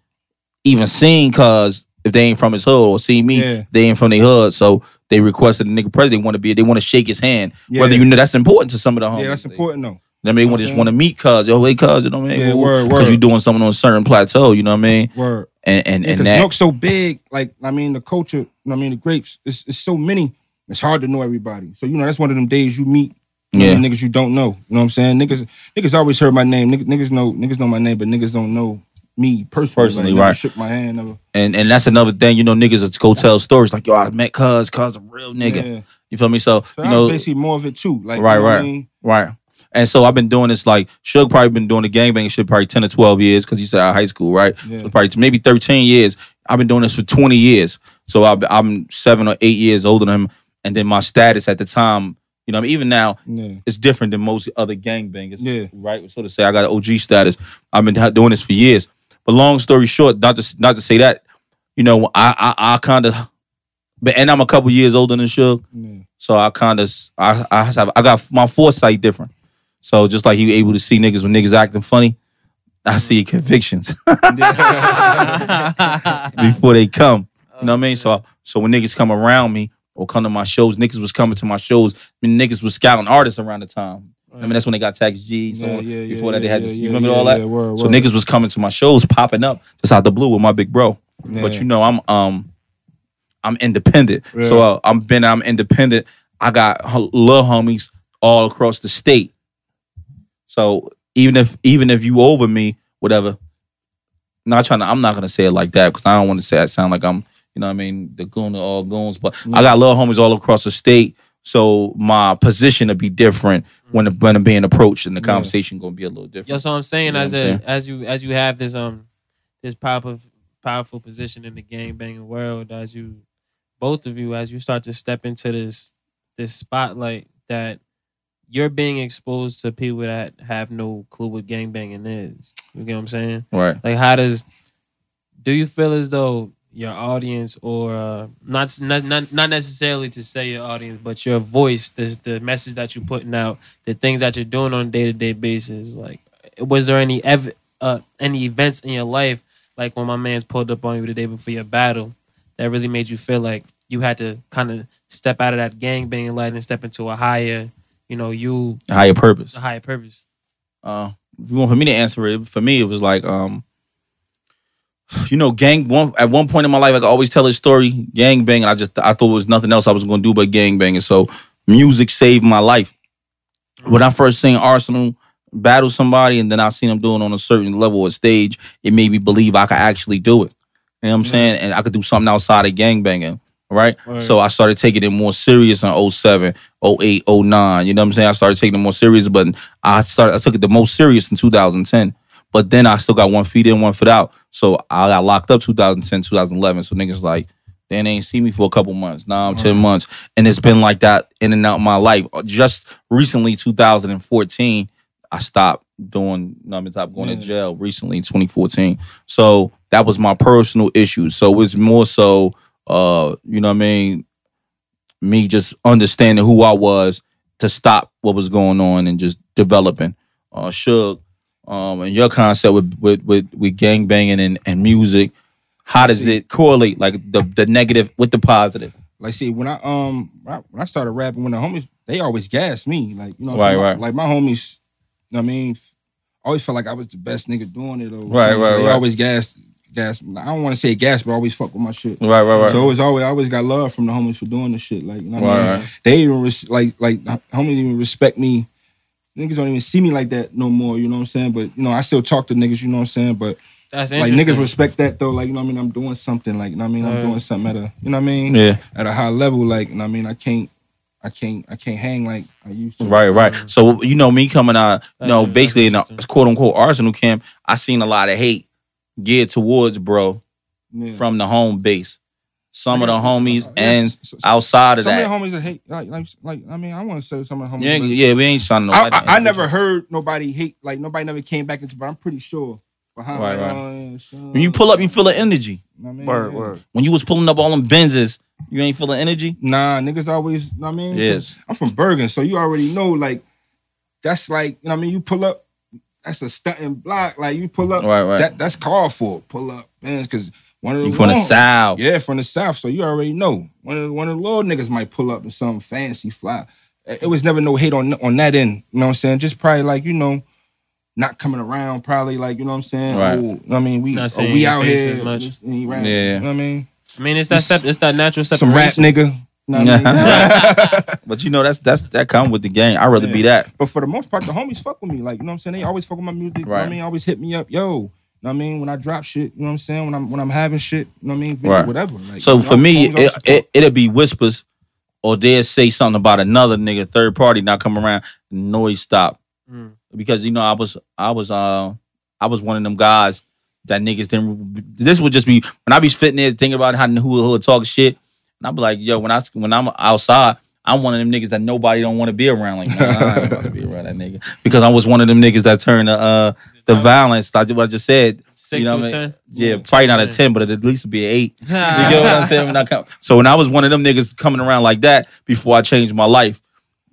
even seen cuz if they ain't from his hood or see me, Yeah. they ain't from their hood. So they requested the nigga president. They want to be, they want to shake his hand. Yeah. Whether you know that's important to some of the homies. yeah, that's important though. I mean, they want just want to meet cuz, yo, hey cuz, you know what I mean? Yeah, word, word. Because word. you doing something on a certain plateau, you know what I mean? Word. And and, Yeah, and Cause that Nook's so big, like I mean, the culture. you know what I mean, the grapes. It's, it's so many. It's hard to know everybody. So you know, that's one of them days you meet. You know, niggas you don't know. You know what I'm saying? Niggas, niggas always heard my name. Niggas, niggas know, niggas know my name, but niggas don't know me personally. Personally, like, never right. Shook my hand. Never. and and that's another thing, you know, niggas that go tell stories like, yo, I met cuz, cuz a real nigga. Yeah. You feel me? So, So you I know, basically more of it too. Like, Right, you know what I right. mean? right. And so I've been doing this like Suge probably been doing the gangbanging shit probably 10 or 12 years because out of high school, right? Yeah. So probably maybe 13 years. I've been doing this for 20 years. So I've, I'm seven or eight years older than him. And then my status at the time, you know, I mean, even now, Yeah. it's different than most other gangbangers. Yeah. Right. So to say, I got an OG status. I've been doing this for years. But long story short, not to not to say that, you know, I I, I kind of, but and I'm a couple years older than Suge, Yeah. so I kind of I I have I got my foresight different. So just like you able to see niggas when niggas acting funny, I see convictions before they come. You know what I mean? So so when niggas come around me or come to my shows, niggas was coming to my shows. I mean, niggas was scouting artists around the time. I mean, that's when they got Tax G. So Yeah, yeah, yeah, before that, they had yeah, this. You remember yeah, all that? yeah, word, so word. niggas was coming to my shows, popping up just out the blue with my big bro. But you know, I'm um, I'm independent. So uh, I'm been I'm independent. I got h- little homies all across the state. So even if even if you over me, whatever. Not trying to. I'm not gonna say it like that because I don't want to say it sound like I'm. You know what I mean? The goon of all goons. But I got little homies all across the state. So my position to be different when when I'm being approached, and the Yeah. conversation gonna be a little different. Yo, so I'm saying You know as what a I'm saying? as you as you have this um this powerful powerful position in the gang banging world, as you both of you as you start to step into this this spotlight that you're being exposed to people that have no clue what gang banging is. You get what I'm saying? Right. Like, how does do you feel as though your audience, or uh, not, not not not necessarily to say your audience, but your voice, the the message that you're putting out, the things that you're doing on a day to day basis, like, was there any ev- uh, any events in your life, like when my man's pulled up on you the day before your battle, that really made you feel like you had to kind of step out of that gang banging light and step into a higher, you know, you Higher purpose. a higher purpose. Uh, if you want for me to answer it, for me it was like, um, you know, gang. One at one point in my life, I could always tell this story, gang banging. I just I thought it was nothing else I was going to do but gang banging. So music saved my life. When I first seen Arsenal battle somebody, and then I seen him doing on a certain level of stage, it made me believe I could actually do it. You know what I'm saying? And I could do something outside of gang banging. Right? Right. So I started taking it more serious in 07, 08, 09. You know what I'm saying? I started taking it more serious, but I started I took it the most serious in 2010. But then I still got one feet in, one foot out. So I got locked up 2010, 2011. So niggas like, they ain't see me for a couple months. Now I'm 10 months. And it's been like that in and out of my life. Uh, just recently, 2014, I stopped doing, you know, I mean, stopped going to jail recently, 2014. So that was my personal issue. So it's more so, uh, you know what I mean, me just understanding who I was to stop what was going on and just developing. Uh, Suge, um, and your concept with with with, with gang banging and, and music, how does it correlate? Like the the negative with the positive? Like, see, when I um when I, when I started rapping, when the homies they always gassed me, like you know, what Right, I'm saying? right. Like my homies, you know what I mean, I always felt like I was the best nigga doing it. Or Right, right, They right. always gassed, gassed. I don't want to say gas, but I always fuck with my shit. Right, right, right. So it was always I always got love from the homies for doing the shit. Like you know what I mean? right. They even res- like like homies even respect me. Niggas don't even see me like that no more. You know what I'm saying? But you know I still talk to niggas. You know what I'm saying? But That's like niggas respect that though. Like you know what I mean? I'm doing something. Like you know what I mean? I'm Right. doing something at a you know what I mean? yeah, At a high level. Like you know what I mean? I can't. I can't. I can't hang like I used to. right, right. Mm. So you know me coming out, you That's know, basically in the interesting. quote unquote Arsenal camp, I seen a lot of hate geared towards bro Yeah. from the home base. Some of the homies Yeah, and s- s- outside of some that. of the homies that hate like like like I mean I want to say some of the homies. yeah, yeah, we ain't trying to. I, I, I never heard nobody hate like nobody never came back into, but I'm pretty sure behind. Right, like, right. uh, son, When you pull up, you feel the energy. you know what I mean? Word, Yeah. word. When you was pulling up all them Benzes, you ain't feeling energy. Nah, niggas always. You know what I mean, Yes. I'm from Bergen, so you already know like that's like you know what I mean. You pull up, that's a stunting block. Like you pull up, Right, right. That that's called for. Pull up, man, because one of the You from the south. Yeah, from the south. So you already know. One of the, one of the little niggas might pull up in some fancy fly. It it was never no hate on on that end. You know what I'm saying? Just probably like you know, not coming around. Probably like you know what I'm saying. Right. Oh, you know I mean, we Not oh, we out here. as much. just- rap, Yeah. You know what I mean? I mean, it's that sep- it's that natural separation. Some rap nigga. You know what But you know that's that's that come with the game. I'd rather be that. But for the most part, the homies fuck with me. Like, you know what I'm saying? They always fuck with my music. You know what I mean? Always hit me up. Yo, you know what I mean? When I drop shit, you know what I'm saying? When I'm when I'm having shit, you know what I mean? Video, Right. Whatever. Like, So you for me, it, it it'll be whispers, or they'll say something about another nigga, third party, not come around. Noise stop Mm. because you know I was I was uh I was one of them guys that niggas didn't. This would just be when I be sitting there thinking about how who who would talk shit, and I be like, yo, when I when I'm outside. I'm one of them niggas that nobody don't want to be around. Like, nah, I don't want to be around that nigga because I was one of them niggas that turned the uh, the violence. Like what I just said. Six you know to what a I mean? ten. Yeah, probably not a ten, but it'd at least be an eight. You get what I'm saying? When I come, so when I was one of them niggas coming around like that before I changed my life,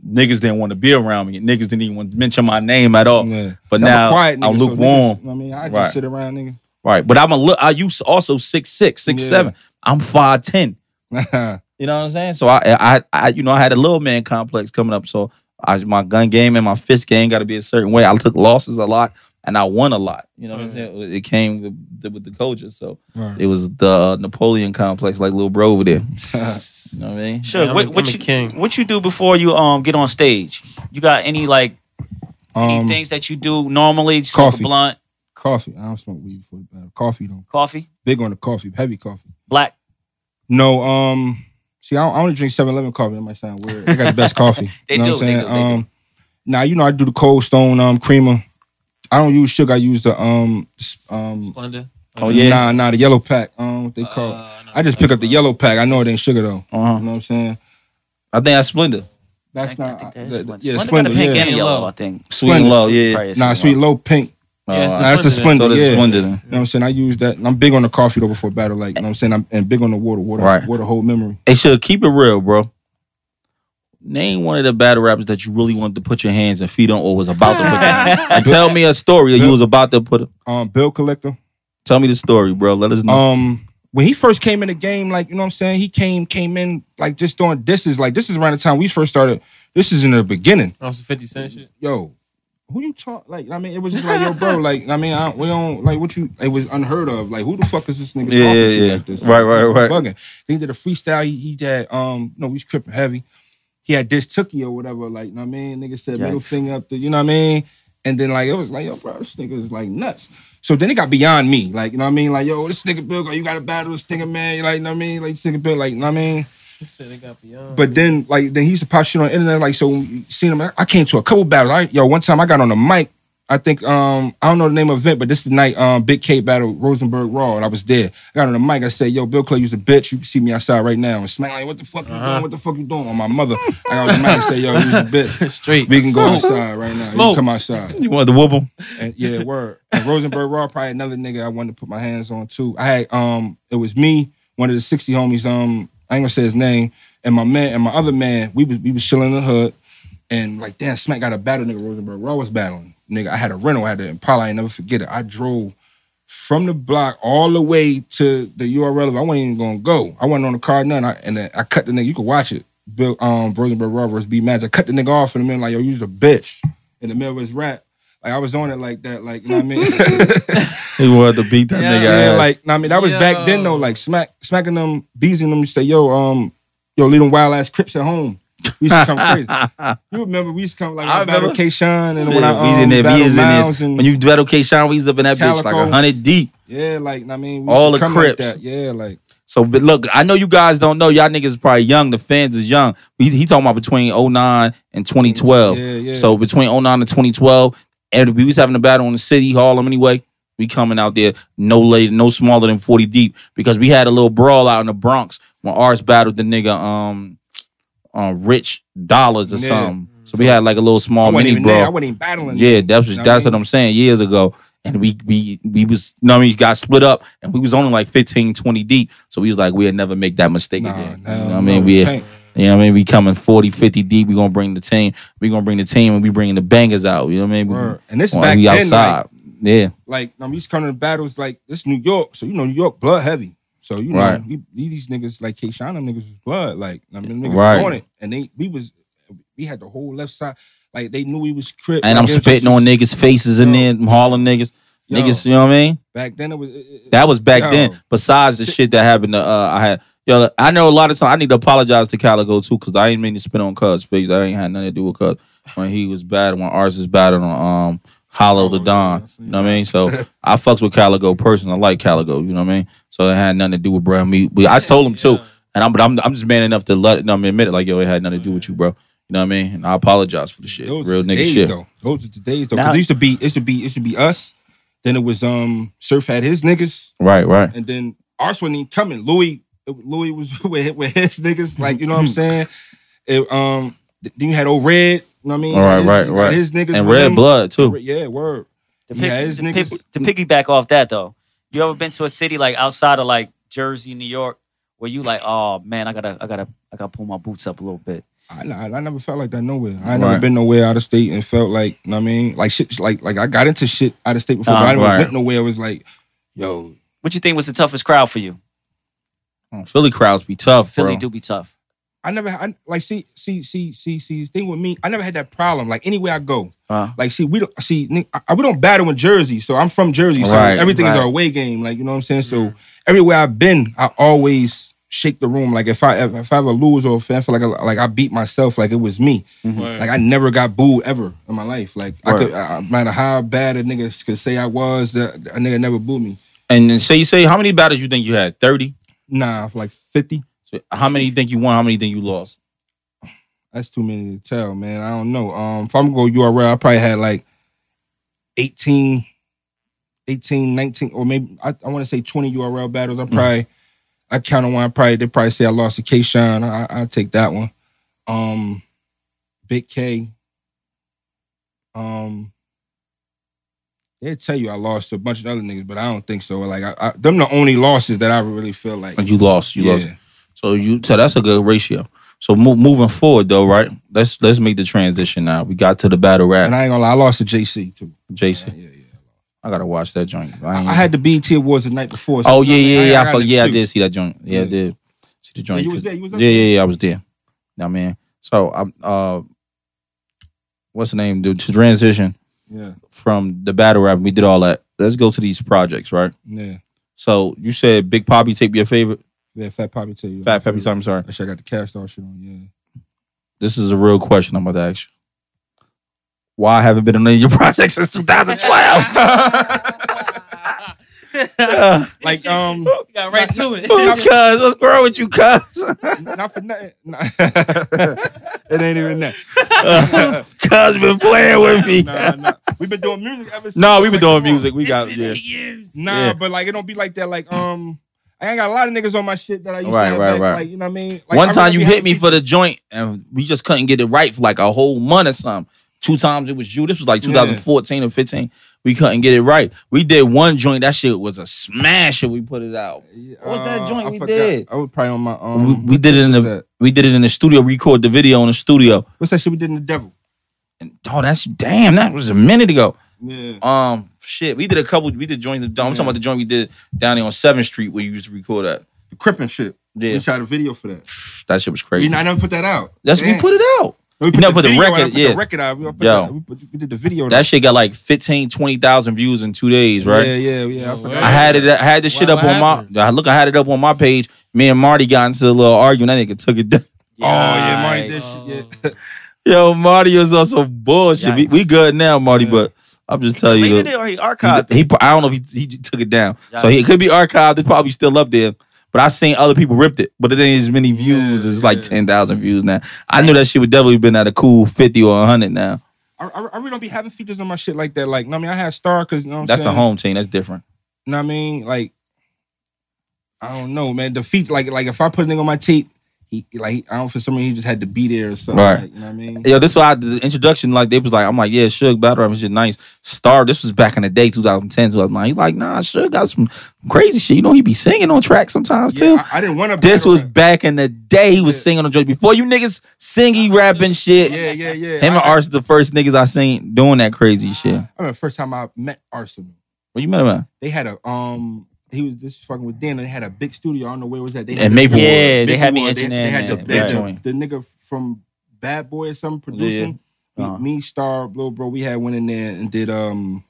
niggas didn't want to be around me. Niggas didn't even want to mention my name at all. Yeah. But I'm now quiet I'm nigga, so lukewarm. niggas- you know what I mean, I just Right. sit around, nigga. Right. But I'm a look. I used also six six, six Yeah. seven. I'm five ten. You know what I'm saying? So I, I, I, you know, I had a little man complex coming up. So I, my gun game and my fist game got to be a certain way. I took losses a lot and I won a lot. You know what I'm saying? It came with the, with the coaches. So Right. it was the uh, Napoleon complex, like little bro over there. you know what I mean? Sure. Yeah, what what you king. what you do before you um get on stage? You got any like any Um, things that you do normally? Smoke coffee. blunt, coffee. I don't smoke weed before the battle. Coffee though. coffee, Big on the coffee. Heavy coffee. black. No, um, see, I, I only drink 7-Eleven coffee. That might sound weird. They got the best coffee. They you know do, What I'm they saying? do, they do. um, Now you know I do the Cold Stone um creamer. I don't use sugar. I use the um s- um. Splenda. Oh, yeah. Nah, nah, the yellow pack. Um, what they call. it. Uh, no, I just pick up the yellow pack. I know it ain't sugar though. Uh-huh. You know what I'm saying? I think that's Splenda. That's I not. think the- that's the- Splenda. yeah, Splenda Splenda. got a pink yeah. and a Yeah. yellow, I think. Sweet and Splenda. low, yeah. Probably a Nah, one. sweet low pink. Yeah, it's Uh, the that's a Splenda. Splenda. So this is yeah. You know what I'm saying? I use that. and I'm big on the coffee though before battle. Like, you know what I'm saying? I'm and big on the water. Water, Right. water hold memory. Hey, should keep it real, bro. Name one of the battle rappers that you really wanted to put your hands and feet on, or was about to put your hands. And tell me a story that you was about to put. Um, bill collector. Tell me the story, bro. Let us know. Um, when he first came in the game, like you know what I'm saying, he came came in like just doing disses. Like this is around the time we first started. This is in the beginning. Oh, some 50 Cent shit. Yo, who you talk like? I mean, it was just like yo, bro. Like I mean, I, we don't like what you. It was unheard of. Like who the fuck is this nigga Yeah, talking yeah, to yeah. like this? Right, right, right. Bugging. He did a freestyle. He, he had um, no, he's tripping heavy. He had this tookie or whatever. Like, you know what I mean? Nigga said middle Yikes. finger up the, you know what I mean? And then like it was like, yo, bro, this nigga is like nuts. So then it got beyond me. Like, you know what I mean? Like, yo, this nigga Bill, you gotta battle this nigga, man. You like, you know what I mean? Like this nigga Bill, like, you know what I mean? He said it got beyond. But then, like, then he used to pop shit on the internet. Like, so when you seen him, I- I came to a couple battles. I, yo, one time I got on the mic I think um I don't know the name of the event, but this is the night um Big K battle Rosenberg Raw, and I was there. I got on the mic. I said, "Yo, Bill Clay, you's a bitch. You can see me outside right now." And Smack like, "What the fuck you Uh-huh. doing? What the fuck you doing?" On my mother, I got on the mic and said, "Yo, you's a bitch. Straight. We can go Smoke. outside right now. You Smoke. can come outside." You want the whoop him? And yeah, word. And Rosenberg Raw, probably another nigga I wanted to put my hands on too. I had um, it was me, one of the sixty homies. Um, I ain't gonna say his name, and my man and my other man. We was we was chilling in the hood, and like damn, Smack got a battle. Nigga, Rosenberg Raw was battling. Nigga, I had a rental. I had to Impala. I never forget it. I drove from the block all the way to the URL. I wasn't even gonna go. I went on the car, none. I, and then I cut the nigga. You can watch it. Bill um Rosenberg Raw versus B Magic. I cut the nigga off in the middle like yo, you's a bitch in the middle of his rap. Like I was on it like that, like you know what I mean. He wanted to beat that Yeah. nigga yeah, ass. like know I mean that was back then though. Like smack smacking them, beezing them. You say yo, um, yo, leave them wild ass crips at home. We used to come crazy. You remember we used to come like I I battle remember. K Shine and when Yeah, I we um, in there, we battle in Miles this. and When you battle K Shine, we was up in that bitch like a hundred deep. yeah, like I mean we All used to the come like Crips. that. Yeah, like So, but look, I know you guys don't know. Y'all niggas is probably young. The fans is young. He, he talking about between 09 and 2012. Yeah, yeah. So between 09 and 2012, and we was having a battle in the city hall anyway. We coming out there no later, no smaller than 40 deep because we had a little brawl out in the Bronx when ours battled the nigga um uh, Rich Dolarz or Yeah. something. So we had like a little small mini even there. I brawl. wasn't even battling. Yeah, that's what Know that's what I'm saying. Years ago. And we we we was you know I mean got split up and we was only like 15, 20 deep. So we was like, we'll never make that mistake Nah, again. you know what I mean? We can't. You know what I mean? We coming 40, 50 deep. We gonna bring the team. We gonna bring the team and we bringing the bangers out. You know what I mean? Word. And this back we then, outside. like, yeah. like I'm used to coming to battles like this New York, so you know New York blood heavy. So you know Right. we, we these niggas like K Shine, them niggas was blood. Like I mean niggas Right. on it, and they we was we had the whole left side. Like they knew we was crip. And like, I'm spitting just- on niggas' faces Yo. there, them Harlem niggas. Yo. Niggas, you know what I mean? Back then it was. It, it- That was back Yo. then. Besides the shit that happened to uh I had yo, I know a lot of time I need to apologize to Calicoe too, because I ain't mean to spit on Cuz face. I ain't had nothing to do with Cuz when he was bad, when ours is bad on um Hollow Da Oh, Don. yeah, I see You know what I mean? So I fucks with Calicoe personally. I like Calicoe, you know what I mean? So it had nothing to do with bro. Me, we, I told him too. And I'm but I'm I'm just man enough to let you know, I mean, admit it like yo, it had nothing to do with you, bro. You know what I mean? And I apologize for the shit. those Real are the nigga days, shit. Though. Those are the days though. Now- Cause it used to be it used to be it used to be us. Then it was um Surf had his niggas, Right, right. and then ours wasn't even coming. Louis Louis was with, with his niggas. Like you know what I'm saying? It, um then you had old red. You know what I mean? All right, His- right, right. His niggas And red him. blood too. Yeah, word. To, Yeah, pick, his to, niggas- pick- to piggyback off that though, you ever been to a city like outside of like Jersey, New York, where you like, oh man, I gotta, I gotta, I gotta pull my boots up a little bit. I, I, I never felt like that nowhere. I ain't Right. never been nowhere out of state and felt like, you know what I mean? Like shit, like like I got into shit out of state before, Uh-huh. I never Right. went nowhere. It was like, yo, What you think was the toughest crowd for you? Oh, Philly crowds be tough, Philly bro. do be tough. I never, I, like see, see, see, see, see. Thing with me, I never had that problem. Like anywhere I go, Uh, like see, we don't see, I, we don't battle in Jersey, so I'm from Jersey, so Right, everything is our away game. Like you know what I'm saying. So everywhere I've been, I always shake the room. Like if I if I ever lose or if I feel like I, like I beat myself, like it was me. Like I never got booed ever in my life. Like I could, I, no matter how bad a nigga could say I was, uh, a nigga never booed me. And then say you say how many battles you think you had? Thirty. Nah, for like fifty. So how many you think you won? How many you think you lost? That's too many to tell, man. I don't know. Um, if I'm gonna go URL, I probably had like 18, 18, 19, or maybe I, I want to say 20 URL battles. I probably I count on one. I probably they probably say I lost to K Shine. I I take that one. Um, Big K. Um, they tell you I lost to a bunch of other niggas, but I don't think so. Like I, I them the only losses that I really feel like. You lost. You yeah. lost. So you so that's a good ratio. So mo- moving forward though, right? Let's let's make the transition now. We got to the battle rap. And I ain't gonna lie, I lost to JC too. Jason, Yeah, yeah. I gotta watch that joint. I, I had the BET Awards the night before. so Oh yeah, I yeah, yeah. I, fuck- an yeah, I did see that joint. Yeah, I did see the joint. you was there? You was yeah, there? yeah, yeah. I was there. Now, man. So I'm uh, what's the name? Dude, to transition Yeah, from the battle rap, we did all that. Let's go to these projects, right? yeah. So you said Big Poppy tape your favorite. Yeah, Fat Poppy tell you. Fat Peppy, I'm sorry. Actually, I got the cash star shit on. Yeah. This is a real question I'm about to ask you. Why I haven't been on any of your projects since 2012? Like um, Got right to it. Who's cuz? What's wrong with you, cuz? not for nothing. Nah. it ain't even that. Cuz been playing with me. Nah, nah. We've been doing music ever since. No, we've been like, doing come on. music. We got yeah. Nah, Yeah. but like it don't be like that. Like um, I ain't got a lot of niggas on my shit that I used Right, to have right, back, right. Like you know what I mean. Like, One I time you hit having me for the joint and we just couldn't get it right for like a whole month or something. Two times it was you. This was like Yeah. 2014 or 15. We couldn't get it right. We did one joint. That shit was a smash. And we put it out. What was that joint Uh, I we forgot. did? I was probably on my we, um. we did it in the that? we did it in the studio. Record the video in the studio. What's that shit we did in the devil? And oh, that's damn. That was a minute ago. Yeah. Um, shit. We did a couple. We did joints. I'm talking about the joint we did down there on Seventh Street where you used to record at. The Crippin' shit. Yeah, We shot a video for that. that shit was crazy. We, crazy. I never put that out. That's we put it out. No, we You never put the video out, record, I put yeah. The record out. We, put Yo. that, we, put, we did the video. That shit got like 15, 20,000 views in two days, right? Yeah, yeah, yeah. I forgot. I had it. I had this shit What- up what on my. happened? I look. I had it up on my page. Me and Marty got into a little argument. That nigga took it down. Oh yeah, Marty Yikes. did shit. Yeah. Yo, Marty is also bullshit. We, Yikes. we good now, Marty, Yeah. but I'm just telling you. Deleted it or he He, archived. he, I don't know if he, he took it down. So he it could be archived. It's probably still up there. But I seen other people ripped it. But it ain't as many views. Yeah, it's like yeah. 10,000 views now. I knew that shit would definitely been at a cool 50 or 100 now. I, I, I really don't be having features on my shit like that. Like, I mean, I had Star because you know what I'm That's the home team. That's different. You know what I mean? Like, I don't know, man. The feature, like, like if I put a nigga on my tape, he like I don't for some reason he just had to be there or something. Right. Like, you know what I mean? Yo, this why the introduction, like they was like, I'm like, yeah, Suge battle rap is just nice. Star, this was back in the day, 2010, 2009. He's like, nah, Suge got some crazy shit. You know, he be singing on tracks sometimes too. Yeah, I, I didn't want to. this was back in the day. He was Yeah. singing on joint before you niggas singing, rapping shit. Yeah, yeah, yeah. Him and I, Ars the first niggas I seen doing that crazy shit. I remember the first time I met Arsenal. What you met him at? They had a um. He was just fucking with Dan, and they had a big studio. I don't know where it was that. They In had Maplewood. Yeah, they had me Maplewood. itching They, they in had the, there, they had the, right. the nigga from Bad Boy or something producing. Me- Uh-huh. Me, Star, Lil Bro, we had went in there and did um.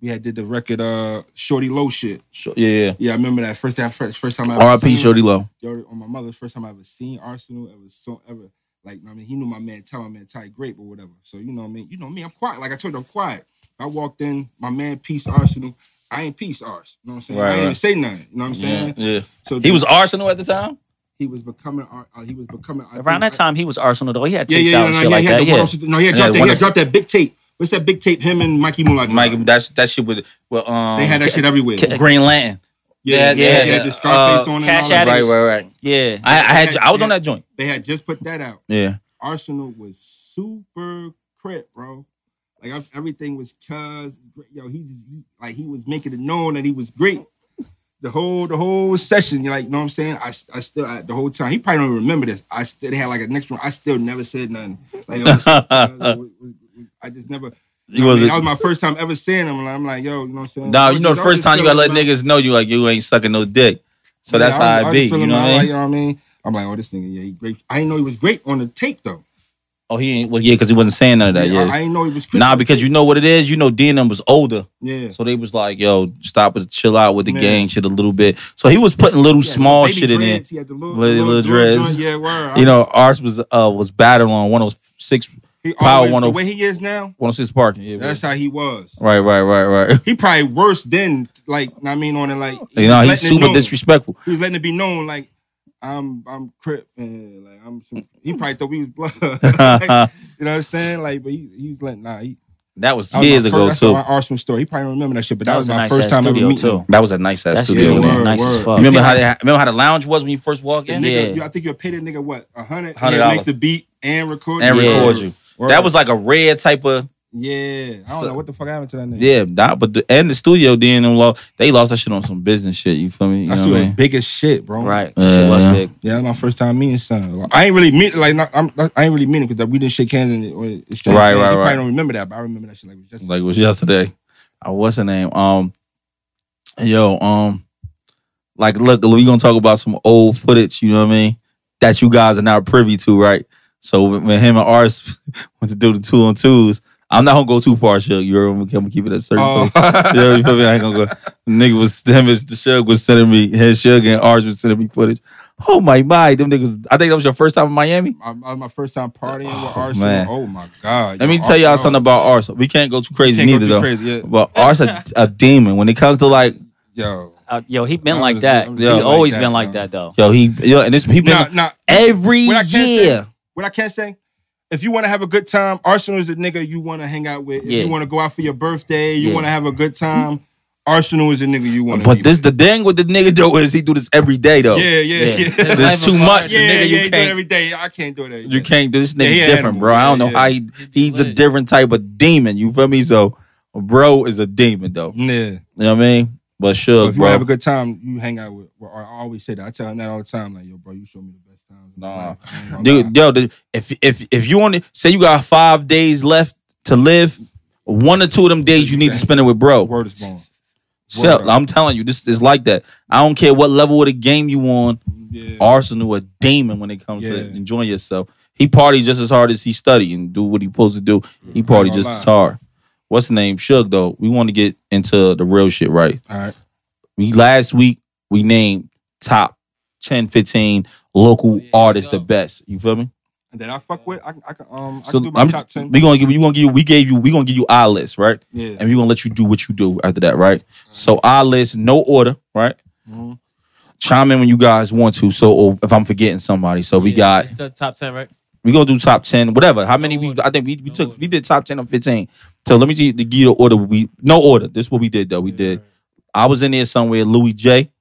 We had did the record uh Shorty Low shit. Sure, yeah, Yeah, I remember that first time. First, first time I R.I.P. Shorty Low. Yo, on my mother's first time I ever seen Arsenal. It was so ever like I mean he knew my man, tell my man Ty Grape or whatever. So you know what I mean. You know me, I'm quiet. Like I told you, I'm quiet. I walked in, my man Peace Arsenal. I ain't Peace Ars. You know what I'm saying? Right, I ain't right. even say nothing. You know what I'm saying? yeah. So He was Arsenal at the time. he was becoming Ar- uh, he was becoming I Around that think- time, he was Arsenal though. He had Yeah, tapes yeah, out yeah, and no, shit yeah, like that. Yeah. one- No, he had Yeah, dropped that. He had dropped that big tape. What's that big tape? Him and Mikey Moolah. dropped. Mike, that's that shit with well, um, they had that shit everywhere. Ca- Green Lantern. yeah, yeah, yeah, yeah, yeah. The Scarface Uh, on. Cash and all that. Addicts. Right, right, right. Yeah. I, I had had- I was they on that joint. They had just put that out. Yeah. Arsenal was super crip, bro. Like I, everything was cuz yo, he, just- he like he was making it known that he was great. The whole the whole session, you like, you know what I'm saying? I, I still I, the whole time he probably don't remember this. I still had like a next one. I still never said nothing. Like yo, what's up. I just never. You I was mean, a- that was my first time ever seeing him. I'm like, yo, you know what I'm saying? Nah, I you know the I first time you gotta let niggas know you like you ain't sucking no dick. So Yeah, that's I how I I be. You know what I like, mean? You know what I mean? I'm like, oh, this nigga, yeah, he great. I didn't know he was great on the tape though. Oh, he ain't. Well, yeah, because he wasn't saying none of that. I, Yeah. I didn't know he was. Nah, because you know what it is. You know, D and them was older, yeah. so they was like, "Yo, stop with, chill out with the Man. gang shit a little bit." So he was putting little small shit in there. dreads, He had the little, Little- little dreads. Yeah, word. You know, ours was uh was battled on 106 he Power always, the 104 way he is now, 106 parking. Yeah, that's how he was. right, right, right, right. He probably worse than like I mean on it like You know, he's super known. disrespectful. He was letting it be known like I'm I'm crip and like I'm some, he probably thought we was blood. Like, you know what I'm saying? Like, but he, he was letting nah. He, That was that was years my ago first, that's too. My Arsenal story. He probably don't remember that shit, but that, That was, was my nice first time ever meeting too. him. That was a nice ass That studio. studio in was there. Word, nice as word. fuck. Remember how they remember how the lounge was when you first walked in nigga, Yeah. you- I think you paid a nigga what a hundred $100. Make the beat and record and it. Yeah. record you. Word. That was like a red type of yeah. I don't So- know what the fuck happened to that nigga. yeah. That, but the, and the studio then them lo- they lost that shit on some business shit. You feel me? You I know still what I was big as shit, bro. Right. That shit Uh, was yeah. big. Yeah, that was my first time meeting son. Like, I ain't really meet like not, I'm, I ain't really meeting because we didn't shake hands and it, or it's strange. Right, Man, right, you right. Probably don't remember that, but I remember that shit like it was just Like it was yesterday. Uh, what's her name? Um, yo, um, like look, we gonna talk about some old footage. You know what I mean? That you guys are now privy to, right? So when when him and Ars went to do the two on twos, I'm not gonna go too far, Suge. You're I'm gonna keep it at certain Oh. place. Yeah, you feel me? I ain't gonna go. Nigga was him and the Suge was sending me his Suge and Ars was sending me footage. Oh my my, them niggas. I think that was your first time in Miami. I, I was my first time partying with Oh, Arsenal. man. Oh my god! Let me tell y'all something about Ars. We can't go too crazy Can't go neither too though. crazy, yeah. But Ars a, a demon when it comes to like Yo, Uh, yo, he been I'm like just- that. I'm He just like always that, been like bro. that though. Yo, he yo, and this he been nah, nah. every What year. say- What I can't say, if you want to have a good time, Arsenal is the nigga you want to hang out with. If Yeah. you want to go out for your birthday, you Yeah. want to have a good time, Arsenal is the nigga you want. But this the thing with the nigga though is he do this every day though. yeah, yeah, Yeah. yeah. His There's too of much. art, The yeah, nigga, you yeah, he can't- every day. I can't do that. You can't. This nigga Yeah, different, animal. bro. I don't know Yeah, how he he's a different type of demon. You feel me? So, bro is a demon though. Yeah. You know what I mean? But But sure, if you want have a good time, you hang out with. Or I always say that. I tell him that all the time. Like, yo, bro, you show me the best times. Nah. Like, I ain't gonna Dude, yo, the, if if if you want to say you got five days left to live, one or two of them days you need to spend it with bro. word is born. Word. I'm telling you, this is like that. I don't care what level of the game you on. Yeah. Arsenal a demon when it comes to enjoying yourself. He party just as hard as he study and do what he supposed to do. He party just lie. as hard. What's the name? Suge though. We want to get into the real shit, right? All right. We last week we named top 10, 15 local Oh, yeah, artists the best. You feel me? And then I fuck with. I, can- I can um. I So can do my I'm, top ten. we gonna give you gonna give you we gave you we gonna give you our list, right? yeah. And we gonna let you do what you do after that, right? So our list, no order, right? Mhm. Chime in when you guys want to. So or if I'm forgetting somebody, so we got it's the top ten, right? we gonna do top ten, whatever. How many No we? order. I think we, we No took order. we did top ten or fifteen. So let me see the give you the order. We no order. This is what we did though. We did. I was in there somewhere. Louis J.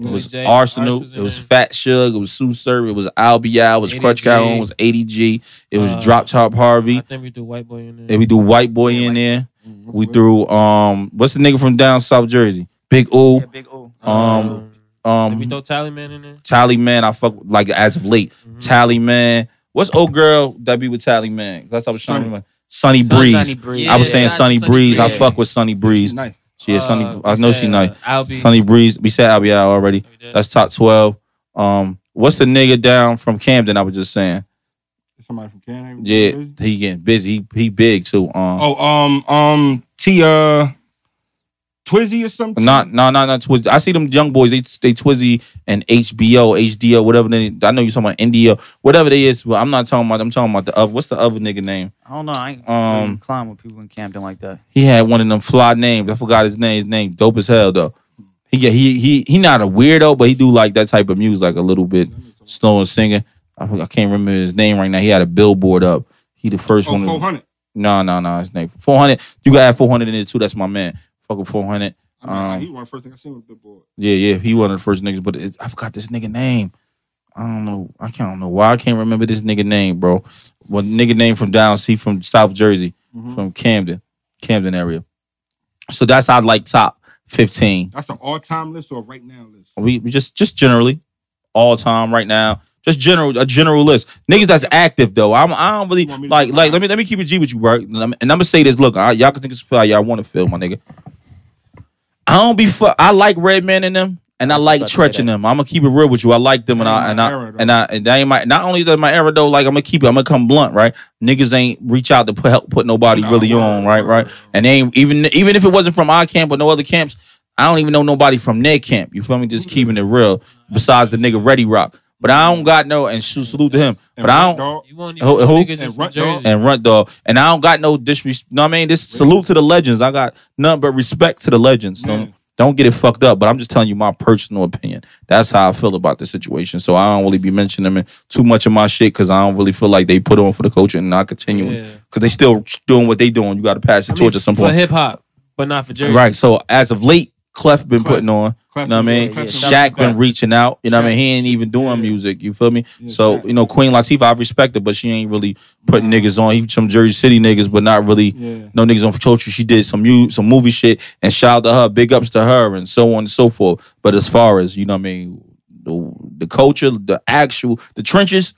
It was J. Arsenal. Ars was it was there. Fat Shug. It was Tsu Surf. It was Al Bial. It was Crutch ADG. Calhoun. It was ADG. It was Uh, Drop Top I Harvey. think we do white boy in there. And we do White Boy in there. We threw um what's the nigga from down South Jersey? Big O. Yeah, big O. Um did we um throw Tally Man in there? Tally Man. I fuck like as of late. Tally Man. What's old girl that be with Tally Man? That's what I was trying to remember. Sunny Sun- Breeze. Sunny Breeze. I was saying Sunny to Sunny Breeze. I fuck with Sunny Breeze. Nice. She is Sunny. Uh, I we know she nice. uh, Sunny Breeze. We said Al Bial already. We did. That's top twelve. Um, what's the nigga down from Camden? I was just saying. Somebody from Camden. Yeah, he getting busy. He he big too. Um, Oh, um, um, Tia, Twizzy or something. not no no not Twizzy. I see them young boys. They they Twizzy and HBO, HDO, whatever. They, I know you're talking about India, whatever they is. But I'm not talking about. I'm talking about the other. What's the other nigga name? I don't know. I ain't Um, climb with people in Camden like that. He had one of them fly names. I forgot his name. His name dope as hell though. He get he he he not a weirdo, but he do like that type of music, like a little bit slow and singing. I, I can't remember his name right now. He had a billboard up. He the first Oh, one. 400. No, no, no. His name four hundred. You got add four hundred in it too. That's my man. Fuck with four hundred. I mean, Um, he was one first thing I seen with Billboard. Yeah, yeah. He one of the first niggas, but it, I forgot this nigga name. I don't know. I can't know why I can't remember this nigga name, bro. What nigga name from down? He from South Jersey, Mhm. from Camden, Camden area. So that's how like top fifteen. That's an all-time list or a right now list. We, we just just generally all time right now. Just general a general list. Niggas that's active though. I'm I don't really You want me to like like let me let me keep it G with you, bro. And I'm, gonna say this. Look, I, y'all can think it's how y'all want to feel, my nigga. I don't be fu- I like Redman in them, and I, I like about to say Treach in them. I'm gonna keep it real with you. I like them, and That I ain't and I era, and I and that ain't my. Not only that my era though, like I'm gonna keep it. I'm gonna come blunt, right? Niggas ain't reach out to put help put nobody Nah, really word, on, right? word, Right? And they ain't even even if it wasn't from our camp or no other camps, I don't even know nobody from their camp. You feel me? Just keeping it real. Besides the nigga Ready Rock, but I don't got no and sh- salute to him. And But I Runt don't Dog, You want Who- you who? niggas just And from Runt Dog. Jersey. and Runt Dog, and I don't got no disrespect. No, I mean this salute to the legends. I got nothing but respect to the legends. So Yeah. don't get it fucked up. But I'm just telling you my personal opinion. That's how I feel about the situation. So I don't really be mentioning them in too much of my shit because I don't really feel like they put on for the culture and not continuing Yeah. because they still doing what they doing. You got to pass the I mean, torch at some point. for point. hip hop, but not for Jersey. Right. So as of late, Clef been Clef. putting on. Clef You know what I mean? been doing- Clef Yeah, been Shaq been reaching out. You know what I mean? He ain't even doing Yeah. music. You feel me? Yeah, so, Shaq. you know, Queen Latifah, I respect her, but she ain't really putting Nah. niggas on. He some Jersey City niggas, but not really Yeah. no niggas on culture. She did some mu- some movie shit and shout out to her, big ups to her, and so on and so forth. But as far as, you know what I mean, the, the culture, the actual, the trenches,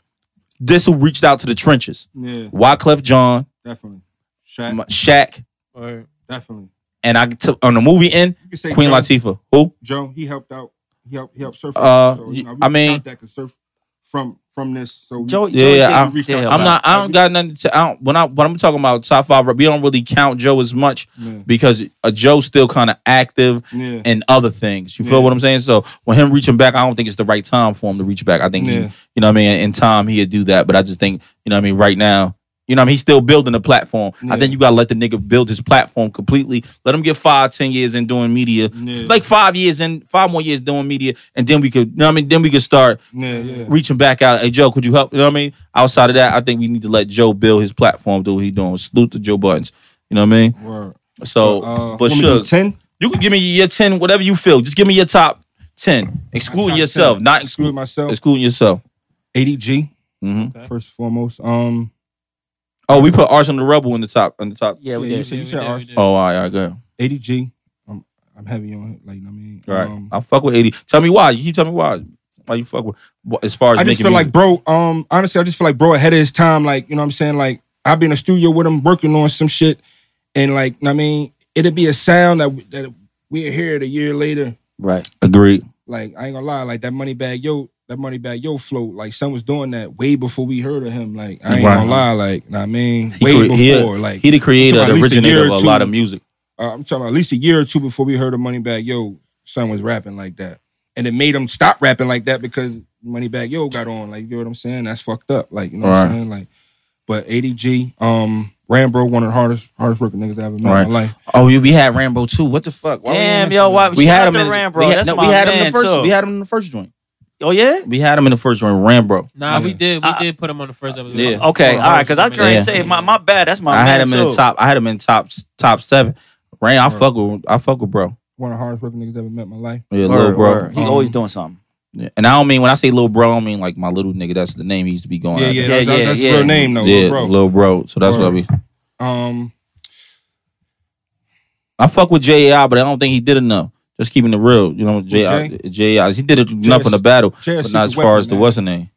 this who reached out to the trenches. Yeah, Wyclef Jean, definitely. Shaq, M- Shaq, Or definitely. And I took on the movie end, You can say Queen Joe, Latifah. Who? Joe, he helped out. He helped. He helped surf. Uh, so, you know, I mean- count that 'cause surf from from this. So Joe, Yeah, Joe yeah, I'm- did I'm help I'm out. not. I don't got nothing to. I don't, when I when I'm talking about top five, we don't really count Joe as much Yeah. because uh, Joe's still kind of active Yeah. in other things. You feel Yeah. what I'm saying? So when him reaching back, I don't think it's the right time for him to reach back. I think he, you know what I mean. In time, he'd do that, but I just think you know what I mean. Right now, You know what I mean? He's still building the platform. I think you gotta let the nigga build his platform completely. Let him get five, ten years in doing media. Yeah. Like five years in, five more years doing media, and then we could, you know what I mean? Then we could start Yeah, yeah. reaching back out. Hey Joe, could you help? You know what I mean? Outside of that, I think we need to let Joe build his platform, do what he doing. Salute to Joe Buttons. You know what I mean? Word. So, Uh, but want me to do Suge, ten. you can give me your ten, whatever you feel. Just give me your top ten, excluding yourself, 10. not excluding myself. excluding yourself. ADG hmm first and foremost. Um, Oh, we put Arsenal the Rebel in the top. In the top. Yeah, we Yeah, did. you Yeah, said we ours. did. Oh, all right, all right, go ahead. ADG. I'm I'm heavy on it. Like I mean, All right, um, I fuck with eighty. Tell me why. You keep telling me why. Why you fuck with? As far as I just making feel music. like bro. Um, honestly, I just feel like bro ahead of his time. Like you know what I'm saying. Like I've been in the studio with him working on some shit, and like I mean, it'd be a sound that that we'll hear it a year later. Right. agreed. Like I ain't gonna lie, like that Moneybagg Yo, that Moneybagg Yo flow. Like son was doing that way before we heard of him. Like I ain't Right. gonna lie, like know what I mean, He way cre- he- before. like He the creator, I'm the about a originator of or a lot of music. uh, I'm talking about at least a year or two before we heard of Moneybagg Yo, son was rapping like that. And it made him stop rapping like that because Moneybagg Yo got on. Like, you know what I'm saying? That's fucked up. Like, you know what I'm saying? Like, but ADG, um, Rambo, one of the hardest hardest working niggas I ever met Right. in my life. Oh, we we had Rambo too. What the fuck? Why we Damn, yo, mention why- we had him in Rambo. We had, That's no, my we had him in man, the first. too. We had him in the first joint. Oh yeah. We had him in the first joint. Rambo. Nah, we did. We I- did put him on the first episode. Yeah. Okay, all right. Because I was gonna Yeah. say my, my bad. That's my I man had him in the too. top. I had him in top top seven. Ram, I Right. fuck with. I fuck with bro. One of the hardest working niggas ever met in my life. Yeah, Word, little bro. word. He Um, always doing something. Yeah. And I don't mean when I say little bro, I don't mean like my little nigga. That's the name he used to be going. Yeah, after. yeah, Yeah, that's, that's, yeah, that's yeah. his real name though, yeah, little bro. little bro. So that's what I Word. be. Um, I fuck with J.I., but I don't think he did enough. Just keeping it real, you know. J.I. Jay? J.I. He did it enough in the battle, Jay but not as far weapon, as the man. what's the name.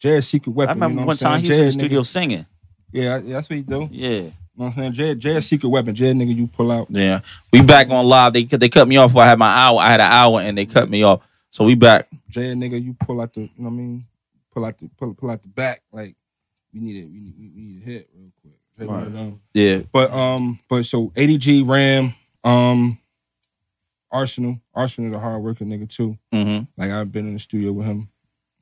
Jay's secret weapon. I remember you know one time he saying? was in the studio nigga- singing. Yeah, yeah, that's what he do. Yeah. You know what I'm saying? Jay, Jay a secret weapon. Jay a nigga you pull out. Yeah, we back on live. They they cut me off. While I had my hour. I had an hour, and they cut me off. So we back. Jay a nigga you pull out the, you know what I mean? Pull out the pull, pull out the back. Like we need it. We need, we need a hit real quick. Jay one of them. Yeah, But um, but so ADG Ram, um, Arsenal, Arsenal the hard working nigga too. hmm Like I've been in the studio with him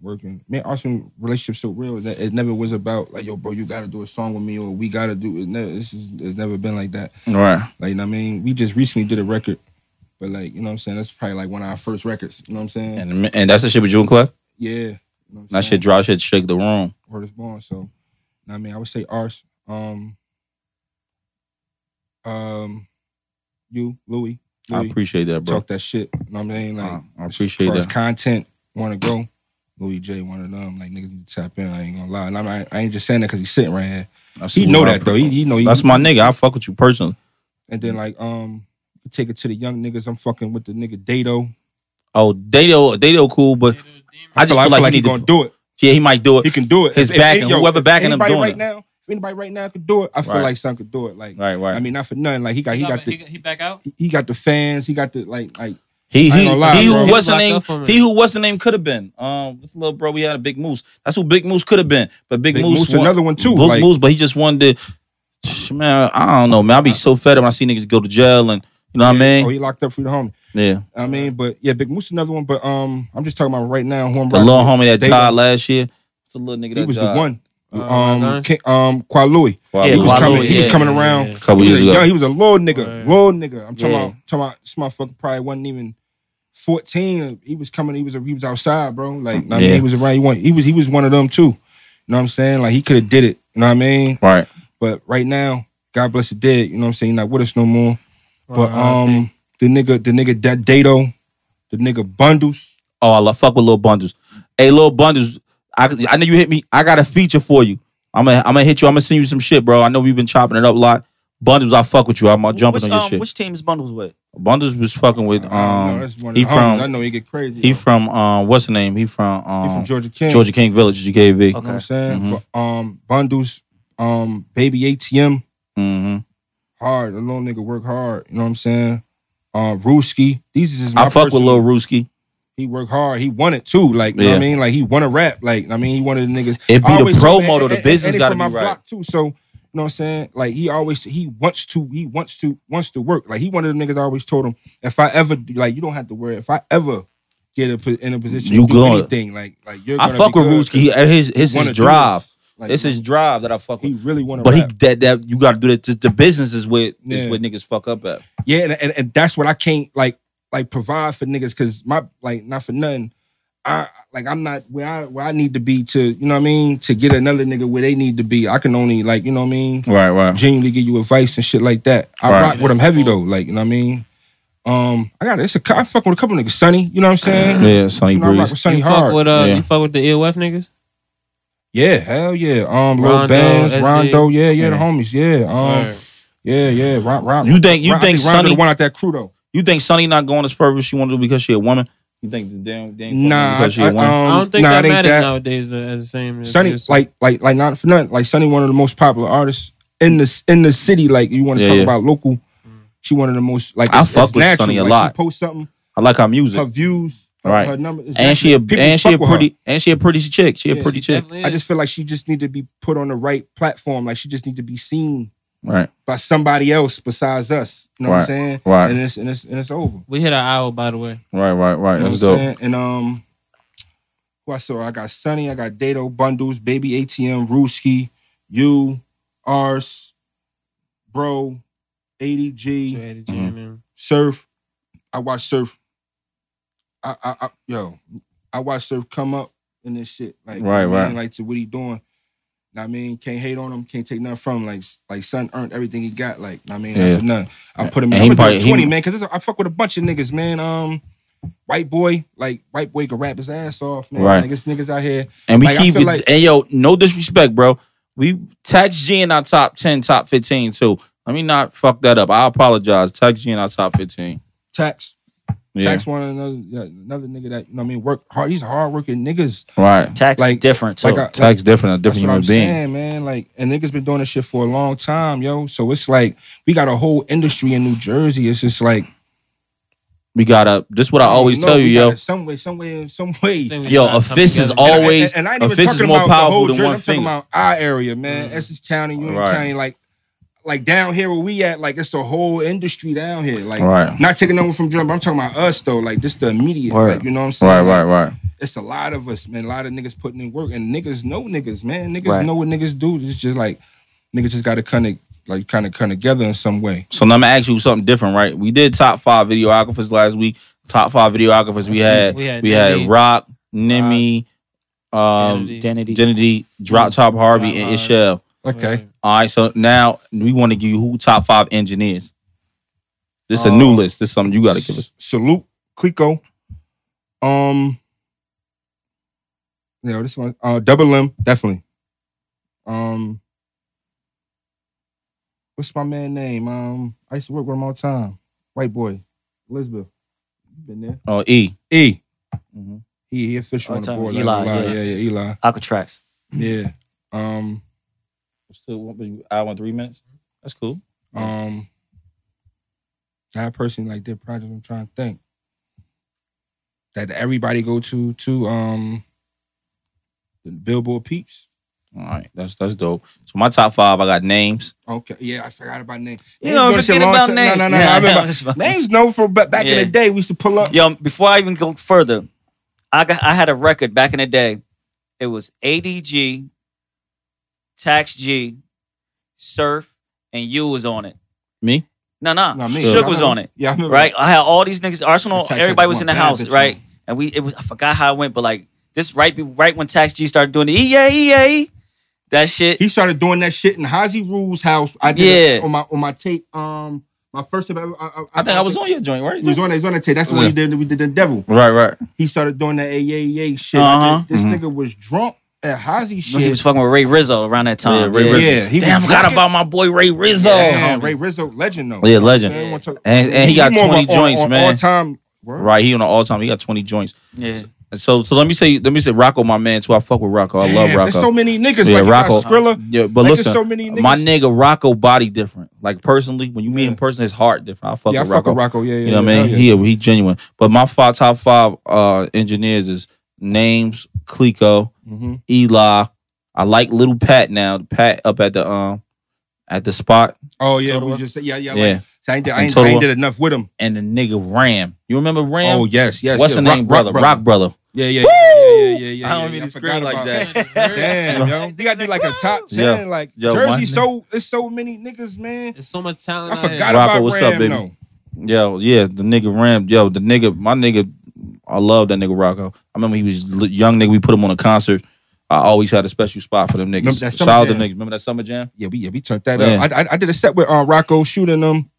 working. Man, Arsenal relationship so real that it never was about like yo, bro, you got to do a song with me or we got to do it. Never, this is it's never been like that. right. Like you know what I mean, we just recently did a record, but like you know what I'm saying. That's probably like one of our first records. You know what I'm saying? And and that's the shit with June Club? yeah. You know That shit drop. Shit shake the room. Word is born. So, you know what I mean, I would say Ars, um, um, you, Louis, I appreciate that, bro. talk that shit. You know what I mean? Like, I as appreciate far as that. content, want to go. Louis J, one of them. Like niggas need to tap in. I ain't gonna lie. And I'm, I, I ain't just saying that because he's sitting right here. That's He know that though. He, he know. He, That's my nigga. I fuck with you personally. And then like, um, take it to the young niggas. I'm fucking with the nigga Dato. Oh, Dato, Dato, cool, but I just feel like, he he need gonna to. do it. Yeah, he might do it. He can do it. His backing, whoever if backing him doing right it. now. If anybody right now could do it, I feel Right. like son could do it. Like, Right, right. I mean, not for nothing. Like he got, he got the, he, he back out. he got the fans. He got the like, like He I ain't he, gonna lie, he bro. who He what's the locked name? up for me. He who what's the name could have been. Um, this little bro, we had a Big Moose. That's who Big Moose could have been. But Big, Big Moose, Moose won- another one too, Big like- Moose, but he just wanted to. Man, I don't know, man. I be so fed up when I see niggas go to jail and you know what I mean. Oh, he locked up for the homie. Yeah, I mean, but yeah, Big Moose another one. But um, I'm just talking about right now. Who I'm the rocking little with. homie that They- died last year. It's a little nigga that He was died. the one. Uh, um, King, um, Kwalui. Yeah, He was Kwame, coming. He was yeah, coming yeah, around. yeah. a couple He years was, a, ago. young, he was a little nigga, Right. little nigga. I'm talking Yeah. about, talking about this motherfucker probably wasn't even 14. He was coming. He was he was outside, bro. Like I mean, Yeah. he was around. He, went, he was he was one of them too. You know what I'm saying? Like he could have did it. You know what I mean? right. But right now, God bless the dead. You know what I'm saying? He's not with us no more. But um, the nigga, the nigga that Dato, the nigga Bundles. Oh, I love fuck with little bundles. Hey, little bundles. I I know you hit me. I got a feature for you. I'm gonna I'm gonna hit you. I'm gonna send you some shit, bro. I know we've been chopping it up a lot. Bundles, I fuck with you. I'm gonna which, on your um, shit. Which team is bundles with? Bundles was fucking with I don't know, um. that's one of he the homies. I know he get crazy. he though. from um. What's the name? He from um. He from Georgia King. Georgia King Village, GKV. You know what I'm Okay. saying? Mhm. But, um, Bundles, um, Baby ATM, hmm hard. The little nigga work hard. You know what I'm saying? Um, Rooski. These is my I fuck with Lil Rooski. He worked hard. He won it too. Like, you know what I mean? Like he a rap. Like, I mean, he of the niggas. It be the pro tell him, promo and- The and- business got to be my right. block too. So, you know what I'm saying? Like he always he wants to he wants to wants to work. Like he one of the niggas I always told him if I ever like you don't have to worry if I ever get a, in a position You to do good. anything like like you're I gonna fuck with good Rooski. He, 'cause his his his drive. Like, It's his drive that I fuck he really want to But he that that you got to do that. The business is where is Yeah. where niggas fuck up at. Yeah, and, and, and that's what I can't like like provide for niggas because my like not for nothing. I like I'm not where I where I need to be to you know what I mean to get another nigga where they need to be. I can only like you know what I mean Right, right. genuinely give you advice and shit like that. I Right. rock with them heavy though, like you know what I mean. Um, I got it's a I fuck with a couple niggas, Sonny. You know what I'm saying? Yeah, Sonny You know, I rock Breeze. with Sonny you hard. fuck with uh, Yeah. you fuck with the EOF niggas. yeah, hell yeah. Um, Lil Rondo, Bands, SD. Rondo, yeah, yeah, the homies, yeah. Um, Word. yeah, yeah. Rock, rock. You think- you Rock- I think Rondo Sonny- the one out that crew though? You think Sonny not going as far as she want to do because she a woman? You think the damn damn Nah, because she I, a I, woman? um, I don't think nah, that matters that. nowadays uh, as the same. as Sonny, it used to. like, like, like, not for nothing. Like, Sonny, one of the most popular artists in the in the city. Like, you want to Yeah, talk yeah. about local? She one of the most like. I it's- fuck it's with natural. Sonny a Like, lot. She post something, I like her music, her views, her, Right. her number, it's and she a. People and she a fuck her. pretty and she a pretty chick. She a pretty she chick. I just feel like she just need to be put on the right platform. Like, she just need to be seen Right, by somebody else besides us. You know what I'm saying? right. And it's and it's and it's over. we hit our hour by the way. right, right, right. You know That's what dope. saying? And um, who I saw, I got Sunny, I got Dato Bundles, Baby ATM, Rooski, you, Ars, Bro, ADG, Straight to Mm-hmm. Surf. I watch Surf. I, I, I yo, I watch Surf come up in this shit. Like, Right, you know what I right. Like to what he doing. I mean, can't hate on him, can't take nothing from him. Like, like son earned everything he got. Like, I mean, Yeah. for nothing. I put him in. Probably- do he- twenty, man, because I fuck with a bunch of niggas, man. Um, white boy, like white boy can rap his ass off, man. Right. Niggas, niggas out here. And we Like, keep it. like- and yo, no disrespect, bro. We tax G in our top ten, top fifteen too. Let me not fuck that up. I apologize. Tax G in our top fifteen. Tax, Yeah. tax one another, another nigga that you know what I mean work hard. These hard working niggas. Right. Tax Like- different too. Like, I, Tax different, a That's different what I'm human being. saying, man. Like, and niggas been doing this shit for a long time, yo. So it's like we got a whole industry in New Jersey. It's just like We gotta. This is what I always don't tell you, yo. gotta Some way, some way, some way. Yo, gotta a fist is together. all- And- always- and, and I ain't a even fist talking is more about the powerful whole than one I'm talking finger. about our area, man. Mhm. Essex County, Union Right. County, like, like down here where we at, like it's a whole industry down here. Like, Right. not taking over from drum. but I'm talking about us though. Like, just the immediate. Word. Like, you know what I'm saying? Right, Like, right, right. It's a lot of us, man. A lot of niggas putting in work, and niggas know niggas, man. Niggas Right. know what niggas do. It's just like niggas just got to kind of like kind of come together in some way. So now I'm gonna ask you something different, right? We did top five videographers last week. Top five videographers we had. We had We had Nimi, Rock, Nimi, um, Identity. Identity. Identity, Drop Top Harvey, Drop and Harvey. Ishel. Okay. Right. All right, so now we want to give you who top five engineers. This is a new Um, list. This is something you got to give us. Salute, Calicoe. Um, yeah, this one, uh, Double M, definitely. Um, what's my man name? Um, I used to work with him all the time. White boy, Elizabeth. You been there? Oh, E. E. Mhm. He, he official All on the the time. board. Eli, like, Eli, yeah. yeah, yeah, Eli. Alcatraz. Yeah. Um, Still, you- hour and three minutes. That's cool. um, that person like did project. I'm trying to think that everybody go to to um the Billboard Peeps. All right, that's that's dope. So my top five, I got names. Okay, yeah, I forgot about names. You know, forget about time- names. No, no, no, Yeah, I I remember. names known for ba- back in the day. We used to pull up. Yo, before I even go further, I got I had a record back in the day. It was ADG, Tax G, Surf, and you was on it. Me? No, no, Nah, me. Shook was on it. Yeah, I remember. Right? I had all these niggas, Arsenal, Tax had everybody was in the bad house, bitch right? on. And we it was I forgot how it went, but like this right be- right when Tax G started doing the EA EA, that shit. He started doing that shit in Hazy Rule's house. I did Yeah. on my on my tape. Um, my first time. I, I, I think I was on your joint, right? He was on. He was on that tape. That's the one he did. We did the devil. Right, right. He started doing that AAA shit. I Uh-huh. did- this Mhm. nigga was drunk at Hazy shit. he was fucking with Ray Rizzo around that time. Yeah, time. Ray yeah. Rizzo. Yeah, he Damn, forgot about my boy Ray Rizzo. Yeah, homie. Ray Rizzo, legend though. Yeah, legend. You know what I'm saying? And- and he got 20 a- joints, man. All time. Right, he on the all time. He got twenty joints. Yeah. So, so let me say, let me say, Rocco, my man too. I fuck with Rocco. I love Rocco. There's so many niggas. yeah, like Rocco. Skrilla. Yeah, but Like, listen, so many niggas. my nigga Rocco body different. Like personally, when you meet Yeah. in person, his heart different. I fuck yeah, I with fuck Rocco. with Rocco. Yeah, yeah. You know what I mean? hell He he genuine. But my five top five uh engineers is names Calicoe, yeah. Mhm. Eli. I like little Pat now. Pat up at the um at the spot Oh yeah, Total we just yeah, yeah. Yeah. Like, so I ain't, did, I, ain't, I ain't did enough with him. and the nigga Ram. You remember Ram? Oh yes, yes. What's yeah. the name, Rock- brother? Rock brother. Yeah, yeah, Woo! yeah, yeah, yeah, yeah, yeah. I don't yeah, mean to scream forgot like about that. Damn, yo. You gotta do like a top Yo, ten. Like yo, Jersey, so it's so many niggas, man. There's so much talent. I forgot Rocco, about what's Ram, up, baby? though. Yo, yeah, the nigga Ram, yo, the nigga, my nigga, I love that nigga Rocco. I remember he was young nigga. We put him on a concert. I always had a special spot for them Remember niggas. that Shout out to niggas. Remember that summer jam? Yeah, we yeah we turned that Yeah. up. I, I I did a set with um Rocco shooting them.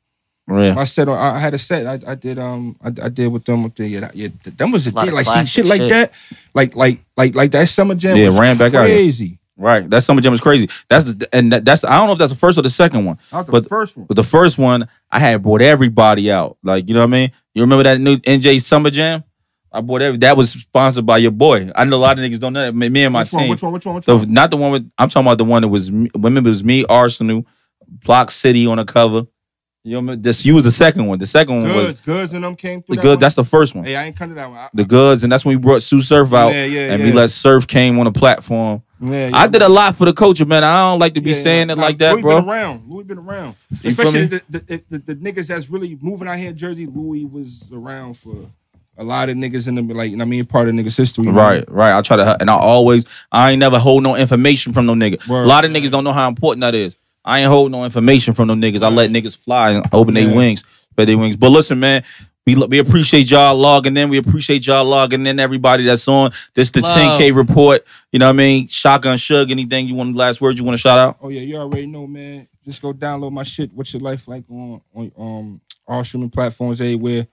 Yeah. I said I, I had a set. I, I did um I, I did with them with the yeah, that, yeah them was a Lot deal like see, classic shit like that like like like like that summer jam Yeah, was ran back out crazy. Right. That summer jam was crazy. That's the and that, that's I don't know if that's the first or the second one. That was the But- first one. But the first one, I had brought everybody out. Like, you know what I mean? You remember that new NJ Summer Jam? Ah, I bought every that was sponsored by your boy. I know a lot of niggas don't know that. Me me and my which team. one? Which one? Which one? Which The, one? not the one with I'm talking about the one that was me- remember it was me, Arsenal, Block City on the cover. You remember this you was the second one. The second one was Goods, goods, and them came through. the that good one? that's the first one. Hey, I ain't come to that one. I, The goods, and that's when we brought Tsu Surf out yeah, yeah, and yeah. we let Surf came on the platform. Yeah, I did a lot for the culture, man. I don't like to be saying it like that, Louis bro. Been around. Louis been around. You Especially the the, the, the the niggas that's really moving out here in Jersey. Louis was around for a lot of niggas in the like. you know what I mean, part of niggas' history. you know? Right, right. I try to, and I always, I ain't never hold no information from no nigga. Word. a lot of niggas don't know how important that is. I ain't hold no information from no niggas. I let niggas fly and open their wings, spread their wings. But listen, man, we we appreciate y'all logging in. We appreciate y'all logging in. Everybody that's on this the Love. 10K report. You know what I mean? Shotgun Suge. Anything you want? Last words you want to shout out? Oh yeah, you already know, man. Just go download my shit. What's your life like on on um all streaming platforms everywhere.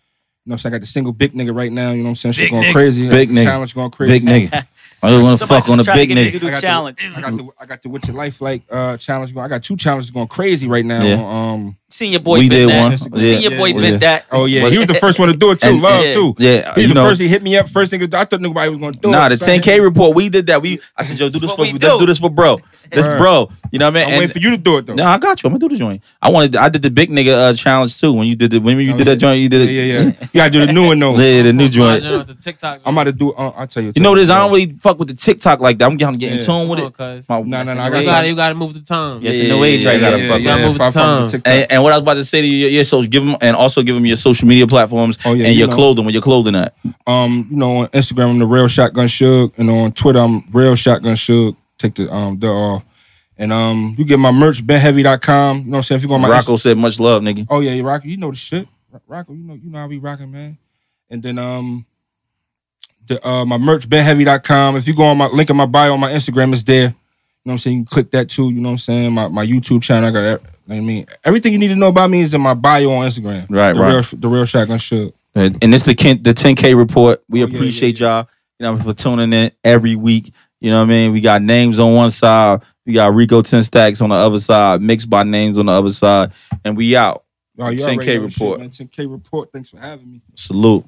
You know what I'm saying? I got the single big nigga right now. You know what I'm saying? Shit Big going nigga. crazy. Big nigga. Challenge going crazy. Big nigga. I just want to Somebody fuck on a trying to big get nigga. Do I got challenge. The, I got the I got the what's your life like uh challenge going. I got two challenges going crazy right now. Yeah. on, um Seen your boy We did that. one. Seen Yeah. your boy Yeah. bit Yeah. that. oh yeah, he was the first one to do it too. And- Love yeah. too. Yeah, He you was the know. first. He hit me up first thing. I thought nobody was gonna do Nah, it. Nah, the 10K report. We did that. We I said, yo, do this for we let's do. do this for bro. This bro. You know what I mean? I'm And- waiting for you to do it though. No, I got you. I'm gonna do the joint. I wanted. I did the big nigga uh, challenge too. When you did the when you Oh, did that joint, you did it. yeah, yeah. You gotta do the new one though. Yeah, the new joint. The TikTok. I'm about to do. Uh, I'll tell you. You know this? I don't really fuck with the TikTok like that. I'm getting getting Yeah. tune with it. cuz. My- Nah, nah, nah, You got gotta, some- you gotta move the time. Yes, Yeah, in the way, yeah, Drake. gotta fuck with it. yeah, fuck- fuck Time. with TikTok. And, and what I was about to say to you, yeah, so give them and also give them your social media platforms Oh, yeah, and you your know. clothing. Where your clothing at? Um, you know, on Instagram I'm the real shotgun suge, and on Twitter I'm real shotgun suge. Take the um the off. And um, you get my merch, benheavy.com. You know what I'm saying? If you go on my Rocco said much love, nigga. Oh yeah, yeah, Rocco, you know the shit. Rocco, you know, you know how we rocking, man. And then um the uh my merch, benheavy.com. If you go on my link in my bio on my Instagram, it's there. You know what I'm saying? You can click that too, you know what I'm saying? My my YouTube channel, I got I mean everything you need to know about me is in my bio on Instagram. Right, the right. Real, the real shotgun shit. And, and it's the the 10K report. We Oh, yeah, appreciate yeah, y'all. You know for tuning in every week. You know what I mean? We got names on one side. We got Rico 10 Stacks on the other side, mixed by names on the other side. And we out. Oh, 10K already shit, report. 10K report. Thanks for having me. Salute.